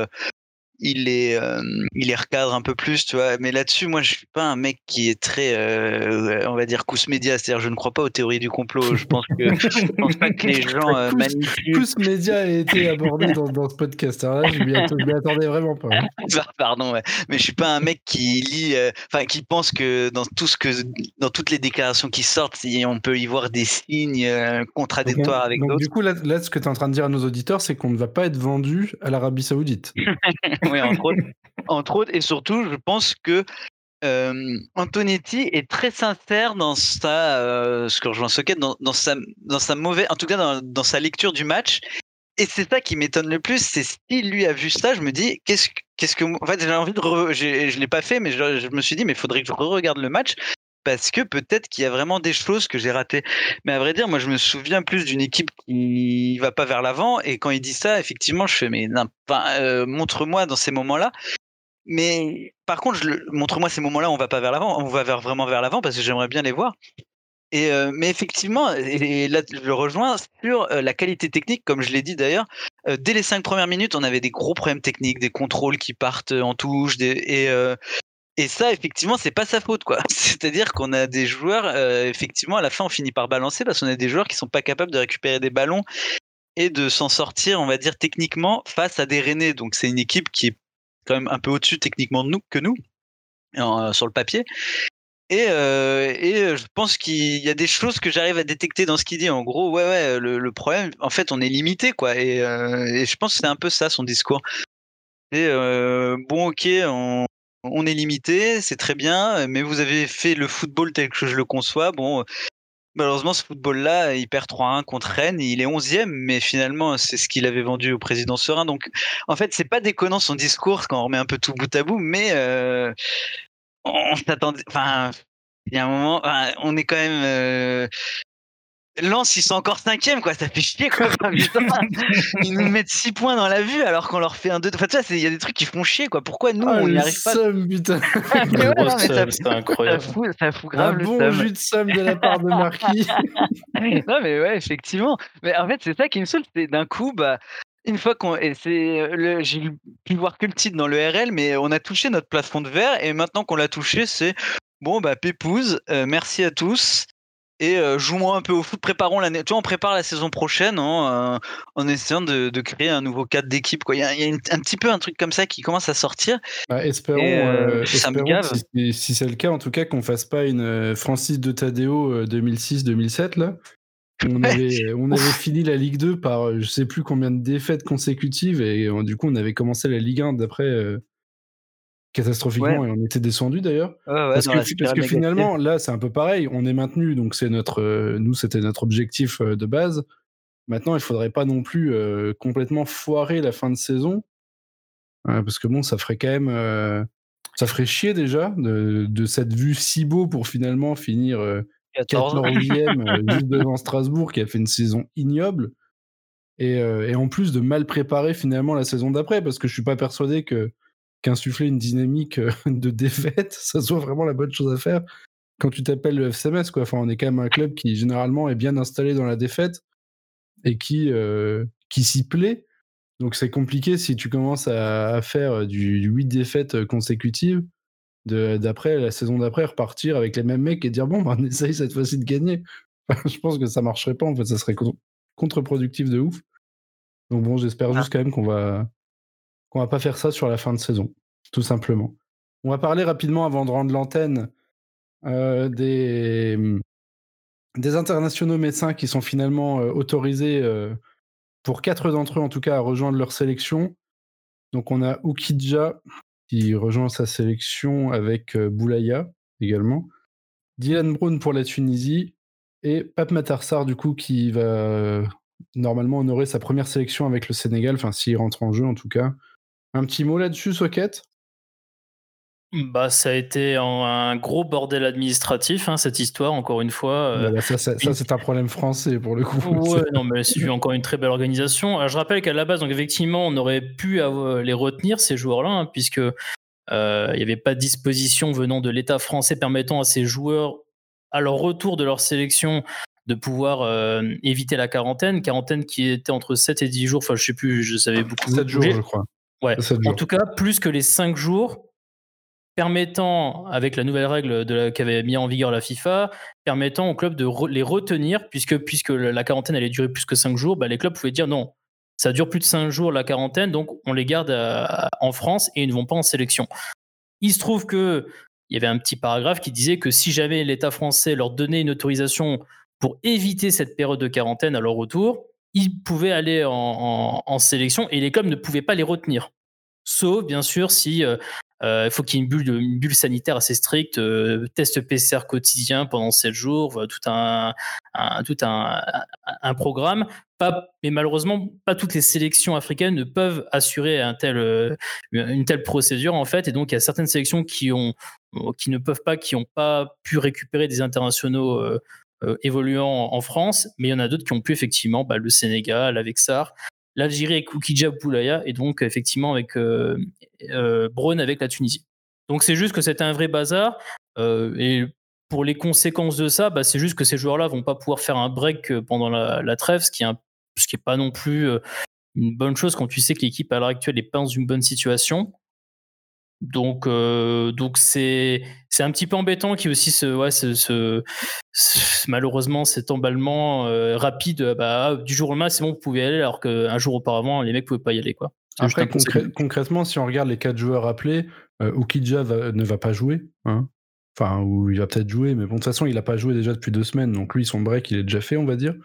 il est euh, il les recadre un peu plus tu vois. Mais là-dessus moi je suis pas un mec qui est très euh, on va dire cousse média. C'est-à-dire je ne crois pas aux théories du complot. Je pense que je pense pas que les [laughs] gens euh, manipulent. média a été abordé dans, dans ce podcast alors là je m'y attendais vraiment pas. [laughs] Pardon ouais. mais je suis pas un mec qui lit enfin qui pense que dans tout ce que dans toutes les déclarations qui sortent on peut y voir des signes contradictoires avec d'autres. du coup là, là ce que tu es en train de dire à nos auditeurs c'est qu'on ne va pas être vendu à l'Arabie Saoudite [laughs] [laughs] oui, entre autres. Et surtout, je pense que euh, Antonetti est très sincère dans sa, ce que rejoint Socket, dans, dans, sa, dans sa mauvaise, en tout cas dans, sa lecture du match. Et c'est ça qui m'étonne le plus, c'est s'il lui a vu ça, je me dis qu'est-ce qu'est-ce que en fait j'ai envie de je l'ai pas fait, mais je, je, me suis dit mais il faudrait que je re-regarde le match parce que peut-être qu'il y a vraiment des choses que j'ai ratées. Mais à vrai dire, moi, je me souviens plus d'une équipe qui va pas vers l'avant. Et quand il dit ça, effectivement, je fais, mais euh, montre-moi dans ces moments-là. Mais par contre, montre-moi ces moments-là, on va pas vers l'avant, on va vraiment vers l'avant parce que j'aimerais bien les voir. Et euh, mais effectivement, et, là je le rejoins sur euh, la qualité technique, comme je l'ai dit d'ailleurs. dès les cinq premières minutes, on avait des gros problèmes techniques, des contrôles qui partent en touche, des, et et ça, effectivement, c'est pas sa faute, quoi. [laughs] C'est-à-dire qu'on a des joueurs, euh, effectivement, à la fin, on finit par balancer parce qu'on a des joueurs qui sont pas capables de récupérer des ballons et de s'en sortir, on va dire, techniquement face à des Rennais. Donc, c'est une équipe qui est quand même un peu au-dessus techniquement de nous que nous, euh, sur le papier. Et, euh, et je pense qu'il y a des choses que j'arrive à détecter dans ce qu'il dit. En gros, ouais, ouais, le, problème, en fait, on est limité, quoi. Et, et je pense que c'est un peu ça son discours. Et bon, ok, on, on est limité, c'est très bien, mais vous avez fait le football tel que je le conçois. Bon, malheureusement, ce football-là, il perd 3-1 contre Rennes, il est 11e, mais finalement, c'est ce qu'il avait vendu au président Serein. Donc, en fait, c'est pas déconnant son discours quand on remet un peu tout bout à bout, mais euh, on s'attendait. Enfin, il y a un moment, on est quand même. Euh, Lens, ils sont encore cinquième, quoi. Ça fait chier, quoi. [laughs] ils nous mettent 6 points dans la vue alors qu'on leur fait un 2. Enfin, tu vois, il y a des trucs qui font chier, quoi. Pourquoi nous, ah, on n'y arrive pas somme, putain. [laughs] c'est incroyable. Ça fout, ça fout grave un bon jus de somme de la part de Marquis. [laughs] non, mais ouais, effectivement. Mais en fait, c'est ça qui me saoule. C'est d'un coup, bah, une fois qu'on c'est j'ai pu voir que le titre dans le RL mais on a touché notre plafond de verre et maintenant qu'on l'a touché c'est bon bah pépouze euh, merci à tous et euh, jouons un peu au foot, préparons l'année. Tu vois, on prépare la saison prochaine en, euh, essayant de, créer un nouveau cadre d'équipe. Il y a, un petit peu un truc comme ça qui commence à sortir. Bah, espérons, euh, [laughs] si, c'est le cas, en tout cas, qu'on fasse pas une Francis de Tadeo 2006-2007 là. On, avait, on avait [laughs] fini la Ligue 2 par je sais plus combien de défaites consécutives et du coup on avait commencé la Ligue 1 d'après catastrophiquement et on était descendu d'ailleurs. parce, que, finalement, là, c'est un peu pareil. On est maintenu, donc c'est notre, euh, nous, c'était notre objectif euh, de base. Maintenant, il faudrait pas non plus complètement foirer la fin de saison, parce que bon, ça ferait quand même, ça ferait chier déjà de, cette vue si beau pour finalement finir 14e [laughs] juste devant Strasbourg qui a fait une saison ignoble. Et, et, en plus de mal préparer finalement la saison d'après, parce que je suis pas persuadé que qu'insuffler une dynamique [laughs] de défaite, ça soit vraiment la bonne chose à faire quand tu t'appelles le FCMS. Quoi. Enfin, on est quand même un club qui généralement est bien installé dans la défaite et qui, qui s'y plaît. Donc c'est compliqué si tu commences à, faire du, 8 défaites consécutives, d'après la saison d'après repartir avec les mêmes mecs et dire bon, bah, on [laughs] essaye cette fois-ci de gagner. [laughs] je pense que ça marcherait pas en fait, ça serait contre-productif de ouf. Donc bon, j'espère ah. juste quand même qu'on va qu'on va pas faire ça sur la fin de saison, tout simplement. On va parler rapidement avant de rendre l'antenne euh, des, internationaux médecins qui sont finalement euh, autorisés, euh, pour quatre d'entre eux en tout cas, à rejoindre leur sélection. Donc on a Oukidja qui rejoint sa sélection avec Boulaya également. Dylan Brown pour la Tunisie et Pape Matarsar du coup qui va normalement honorer sa première sélection avec le Sénégal, enfin s'il rentre en jeu en tout cas. Un petit mot là-dessus, Socket? Bah, ça a été un gros bordel administratif, hein, cette histoire, encore une fois. Euh, bah, ça, c'est un problème français pour le coup. Ouais, [laughs] non, mais c'est encore une très belle organisation. Alors, je rappelle qu'à la base, donc, effectivement, on aurait pu les retenir, ces joueurs-là, hein, puisque euh, il n'y avait pas de disposition venant de l'État français permettant à ces joueurs, à leur retour de leur sélection, de pouvoir euh, éviter la quarantaine. Quarantaine qui était entre 7 et 10 jours, enfin, je sais plus, je savais beaucoup. 7 jours, je crois. Ouais. En tout cas, plus que les 5 jours permettant, avec la nouvelle règle de qu'avait mis en vigueur la FIFA, permettant aux clubs de les retenir, puisque, puisque la quarantaine allait durer plus que 5 jours, bah, les clubs pouvaient dire non, ça dure plus de 5 jours la quarantaine, donc on les garde en France et ils ne vont pas en sélection. Il se trouve que il y avait un petit paragraphe qui disait que si jamais l'État français leur donnait une autorisation pour éviter cette période de quarantaine à leur retour, ils pouvaient aller en, sélection et les clubs ne pouvaient pas les retenir. Sauf, bien sûr, si euh, euh, faut qu'il y ait une bulle, sanitaire assez stricte, euh, test PCR quotidien pendant 7 jours, tout un, tout un, programme. Mais malheureusement, pas toutes les sélections africaines ne peuvent assurer euh, une telle procédure en fait, et donc il y a certaines sélections qui ont, qui ne peuvent pas, qui n'ont pas pu récupérer des internationaux. Évoluant en France, mais il y en a d'autres qui ont pu effectivement, bah, le Sénégal avec SAR, l'Algérie avec Oukidja Boulaya et donc effectivement avec euh, euh avec la Tunisie. Donc c'est juste que c'était un vrai bazar euh, et pour les conséquences de ça, bah, c'est juste que ces joueurs-là vont pas pouvoir faire un break euh, pendant la, trêve, ce qui est pas non plus une bonne chose quand tu sais que l'équipe à l'heure actuelle est pas dans une bonne situation. Donc, euh, donc c'est c'est un petit peu embêtant qu'il y ait aussi ce, ouais, ce, malheureusement cet emballement euh, rapide. Bah, du jour au lendemain, c'est bon, vous pouvez aller, alors qu'un jour auparavant, les mecs pouvaient pas y aller, quoi. Après, concrètement, si on regarde les quatre joueurs appelés, euh, Ukidja ne va pas jouer. Hein. Enfin, ou il va peut-être jouer, mais bon, de toute façon, il n'a pas joué déjà depuis deux semaines, donc lui, son break, il est déjà fait, on va dire.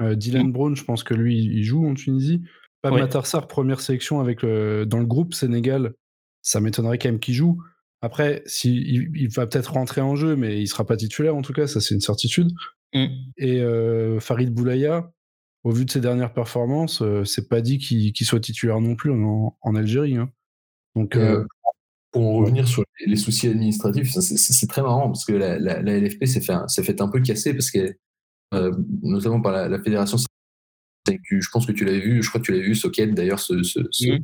Dylan mm. Brown, je pense que lui, il joue en Tunisie. Pab Matarsar, première sélection avec dans le groupe Sénégal, ça m'étonnerait quand même qu'il joue. Après, si, il, va peut-être rentrer en jeu, mais il sera pas titulaire en tout cas, ça c'est une certitude. Mm. Et euh, Farid Boulaya, au vu de ses dernières performances, euh, c'est pas dit qu'il soit titulaire non plus en, Algérie. Hein. Donc, euh, pour en revenir sur les soucis administratifs, c'est très marrant parce que la, LFP s'est fait, fait, un peu casser parce que, notamment par la, fédération je pense que tu l'avais vu, je crois que tu l'avais vu, Socket d'ailleurs, ce, mm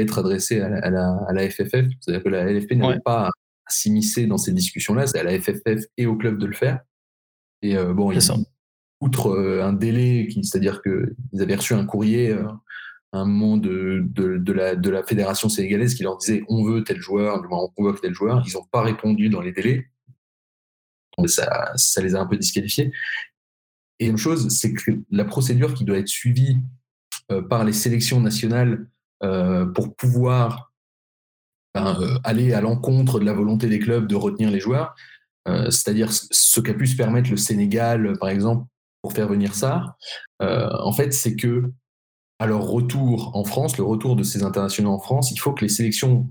être adressé à la, FFF. C'est-à-dire que la LFP n'avait pas à s'immiscer dans ces discussions-là, c'est à la FFF et au club de le faire. Et euh, bon, outre euh, un délai, c'est-à-dire qu'ils avaient reçu un courrier euh, à un moment de, de, la, de la fédération sénégalaise qui leur disait on veut tel joueur, on convoque tel joueur. Ils n'ont pas répondu dans les délais. ça, ça les a un peu disqualifiés. Et une chose, c'est que la procédure qui doit être suivie par les sélections nationales euh, pour pouvoir ben, euh, aller à l'encontre de la volonté des clubs de retenir les joueurs. Euh, c'est-à-dire ce qu'a pu se permettre le Sénégal, par exemple, pour faire venir ça. en fait, c'est que à leur retour en France, le retour de ces internationaux en France, il faut que les sélections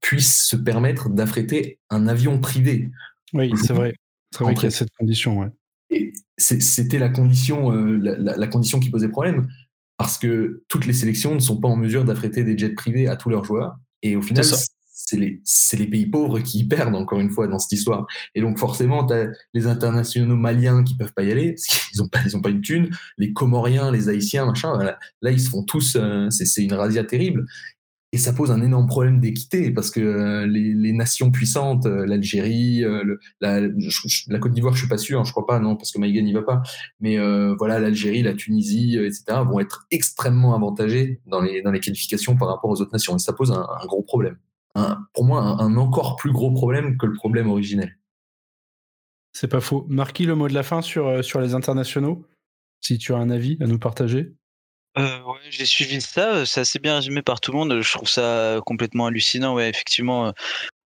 puissent se permettre d'affréter un avion privé. Oui, c'est vrai. C'est vrai qu'il y a cette condition. Ouais. C'était la condition, la, condition qui posait problème parce que toutes les sélections ne sont pas en mesure d'affréter des jets privés à tous leurs joueurs. Et au final, c'est les, les, pays pauvres qui perdent, encore une fois, dans cette histoire. Et donc, forcément, tu as les internationaux maliens qui peuvent pas y aller, parce qu'ils n'ont pas, ils ont pas une thune, les Comoriens, les Haïtiens, machin, là, ils se font tous, euh, c'est une razzia terrible. Et ça pose un énorme problème d'équité parce que euh, les, nations puissantes, euh, l'Algérie, euh, la, Côte d'Ivoire, je suis pas sûr, hein, je crois pas, non, parce que Maïga n'y va pas. Mais voilà, l'Algérie, la Tunisie, etc., vont être extrêmement avantagés dans les, qualifications par rapport aux autres nations. Et ça pose un, gros problème. pour moi, un, encore plus gros problème que le problème originel. C'est pas faux. Marquis, le mot de la fin sur les internationaux, si tu as un avis à nous partager? Euh, ouais, j'ai suivi ça, c'est assez bien résumé par tout le monde. Je trouve ça complètement hallucinant. Ouais, effectivement,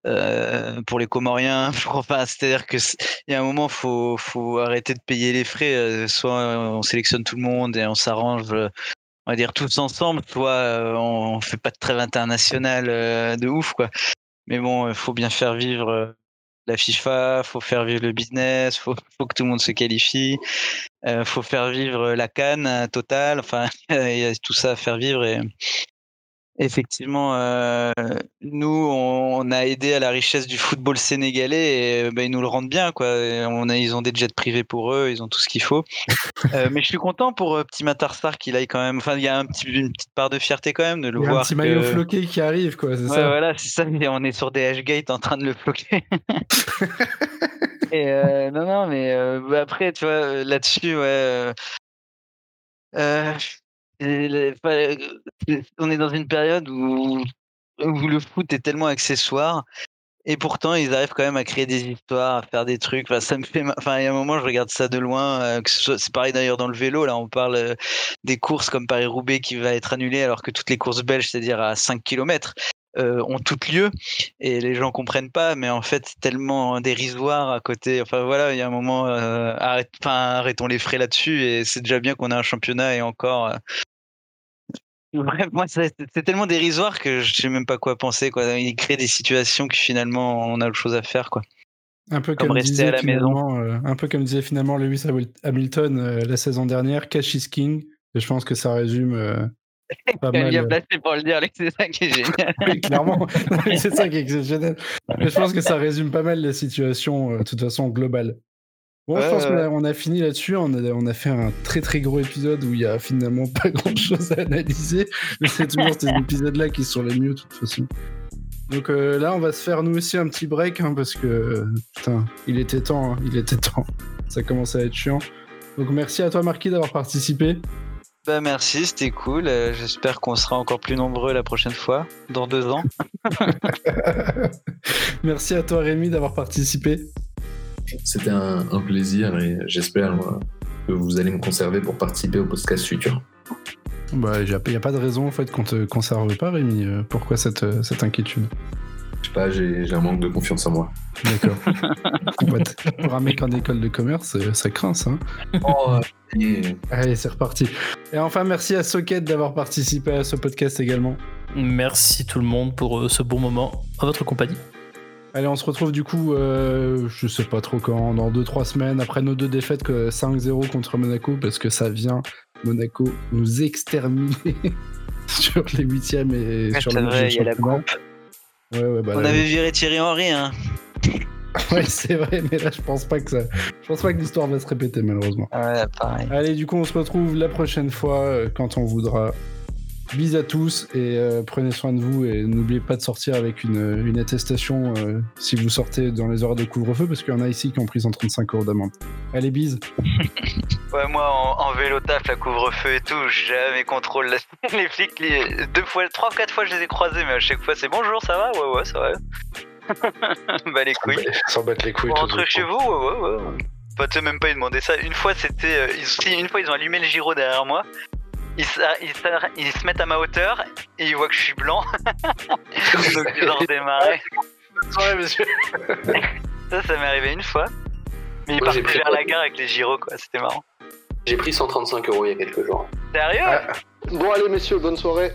euh, pour les Comoriens, [laughs] enfin, c'est-à-dire que il y a un moment, faut faut arrêter de payer les frais. Euh, soit on sélectionne tout le monde et on s'arrange, on va dire tous ensemble, soit on, fait pas de trêve internationale de ouf, quoi. Mais bon, il faut bien faire vivre la FIFA, faut faire vivre le business, faut, faut que tout le monde se qualifie, euh, faut faire vivre la canne euh, totale. Enfin, [laughs] il y a tout ça à faire vivre et effectivement, euh, nous, on, a aidé à la richesse du football sénégalais et ben, ils nous le rendent bien. Quoi. On a, ils ont des jets privés pour eux, ils ont tout ce qu'il faut. [laughs] mais je suis content pour Petit Matarsar qu'il aille quand même. Enfin, il y a un petit, une petite part de fierté quand même de le il y a voir. Un petit maillot floqué qui arrive, quoi. Ouais, voilà, c'est ça. On est sur des H-Gate en train de le floquer. [laughs] et non, non, mais bah, après, tu vois, là-dessus, ouais. Euh, on est dans une période où, le foot est tellement accessoire et pourtant, ils arrivent quand même à créer des histoires, à faire des trucs. Enfin, ça me fait. Enfin, il y a un moment, je regarde ça de loin. Euh, c'est pareil d'ailleurs dans le vélo. Là, on parle euh, des courses comme Paris-Roubaix qui va être annulée, alors que toutes les courses belges, c'est-à-dire à 5 km, euh, ont toutes lieu. Et les gens comprennent pas, mais en fait, tellement dérisoire à côté. Enfin voilà, il y a un moment, arrête, arrêtons les frais là-dessus. Et c'est déjà bien qu'on ait un championnat et encore Bref, moi, c'est tellement dérisoire que je sais même pas quoi penser. Quoi. Il crée des situations que finalement, on a autre chose à faire. Quoi. Un peu comme, rester à la maison. Euh, un peu comme disait finalement Lewis Hamilton euh, la saison dernière, Cash is King. Et je pense que ça résume. Euh, [laughs] pas mal, bien placé pour le dire, c'est ça qui est [laughs] génial. oui, clairement, [laughs] c'est ça qui est exceptionnel. Mais je pense que ça résume pas mal la situation, de toute façon, globale. Bon, je pense qu'on a, fini là-dessus. On a, on a, fait un très très gros épisode où il y a finalement [laughs] pas grand chose à analyser. Mais c'est toujours ces [laughs] épisodes-là qui sont les mieux de toute façon. Donc euh, là, on va se faire nous aussi un petit break hein, parce que putain, il était temps, hein, il était temps. [laughs] Ça commence à être chiant. Donc merci à toi, Marquis, d'avoir participé. Bah merci, c'était cool. Euh, j'espère qu'on sera encore plus nombreux la prochaine fois, dans deux ans. merci à toi, Rémi, d'avoir participé. C'était un, plaisir et j'espère que vous allez me conserver pour participer au podcast futur. Bah, il n'y a pas de raison en fait qu'on te conserve pas, Rémi. Euh, pourquoi cette, euh, cette inquiétude? Je sais pas, j'ai un manque de confiance en moi. D'accord. pour un mec en école de commerce, euh, ça craint ça. Hein. Oh, Allez, c'est reparti. Et enfin, merci à Socket d'avoir participé à ce podcast également. Merci tout le monde pour ce bon moment à votre compagnie. Allez, on se retrouve du coup, euh, je sais pas trop quand, dans 2-3 semaines, après nos deux défaites 5-0 contre Monaco, parce que ça vient, Monaco, nous exterminer [laughs] sur les huitièmes et sur le vrai, y a la coupe. Ouais, ouais, bah, on avait viré Thierry Henry, hein. [laughs] ouais, c'est vrai, mais là, je pense pas que ça. Je pense pas que l'histoire va se répéter, malheureusement. Ouais, pareil. Allez, du coup, on se retrouve la prochaine fois euh, quand on voudra. Bis à tous et euh, prenez soin de vous et n'oubliez pas de sortir avec une, attestation euh, si vous sortez dans les heures de couvre-feu parce qu'il y en a ici qui ont pris 135 euros d'amende. Allez, bise. [laughs] ouais, moi en, vélo taf, la couvre-feu et tout, jamais contrôle [laughs] les flics. deux fois, trois, quatre fois je les ai croisés, mais à chaque fois c'est bonjour, ça va? Ouais, ouais, ça va. [laughs] bah les couilles. Sans battre les couilles. Rentrez chez vous, ouais, ouais, ouais. Pas même pas y demander ça. Une fois, c'était, euh, une fois ils ont allumé le gyro derrière moi ils, se mettent à ma hauteur et ils voient que je suis blanc. Donc [laughs] ils ont redémarré. monsieur. ça, ça m'est arrivé une fois. Mais ils partaient vers la gare avec les gyros, quoi. C'était marrant. J'ai pris 135 euros il y a quelques jours. Sérieux? Bon, allez, messieurs, bonne soirée.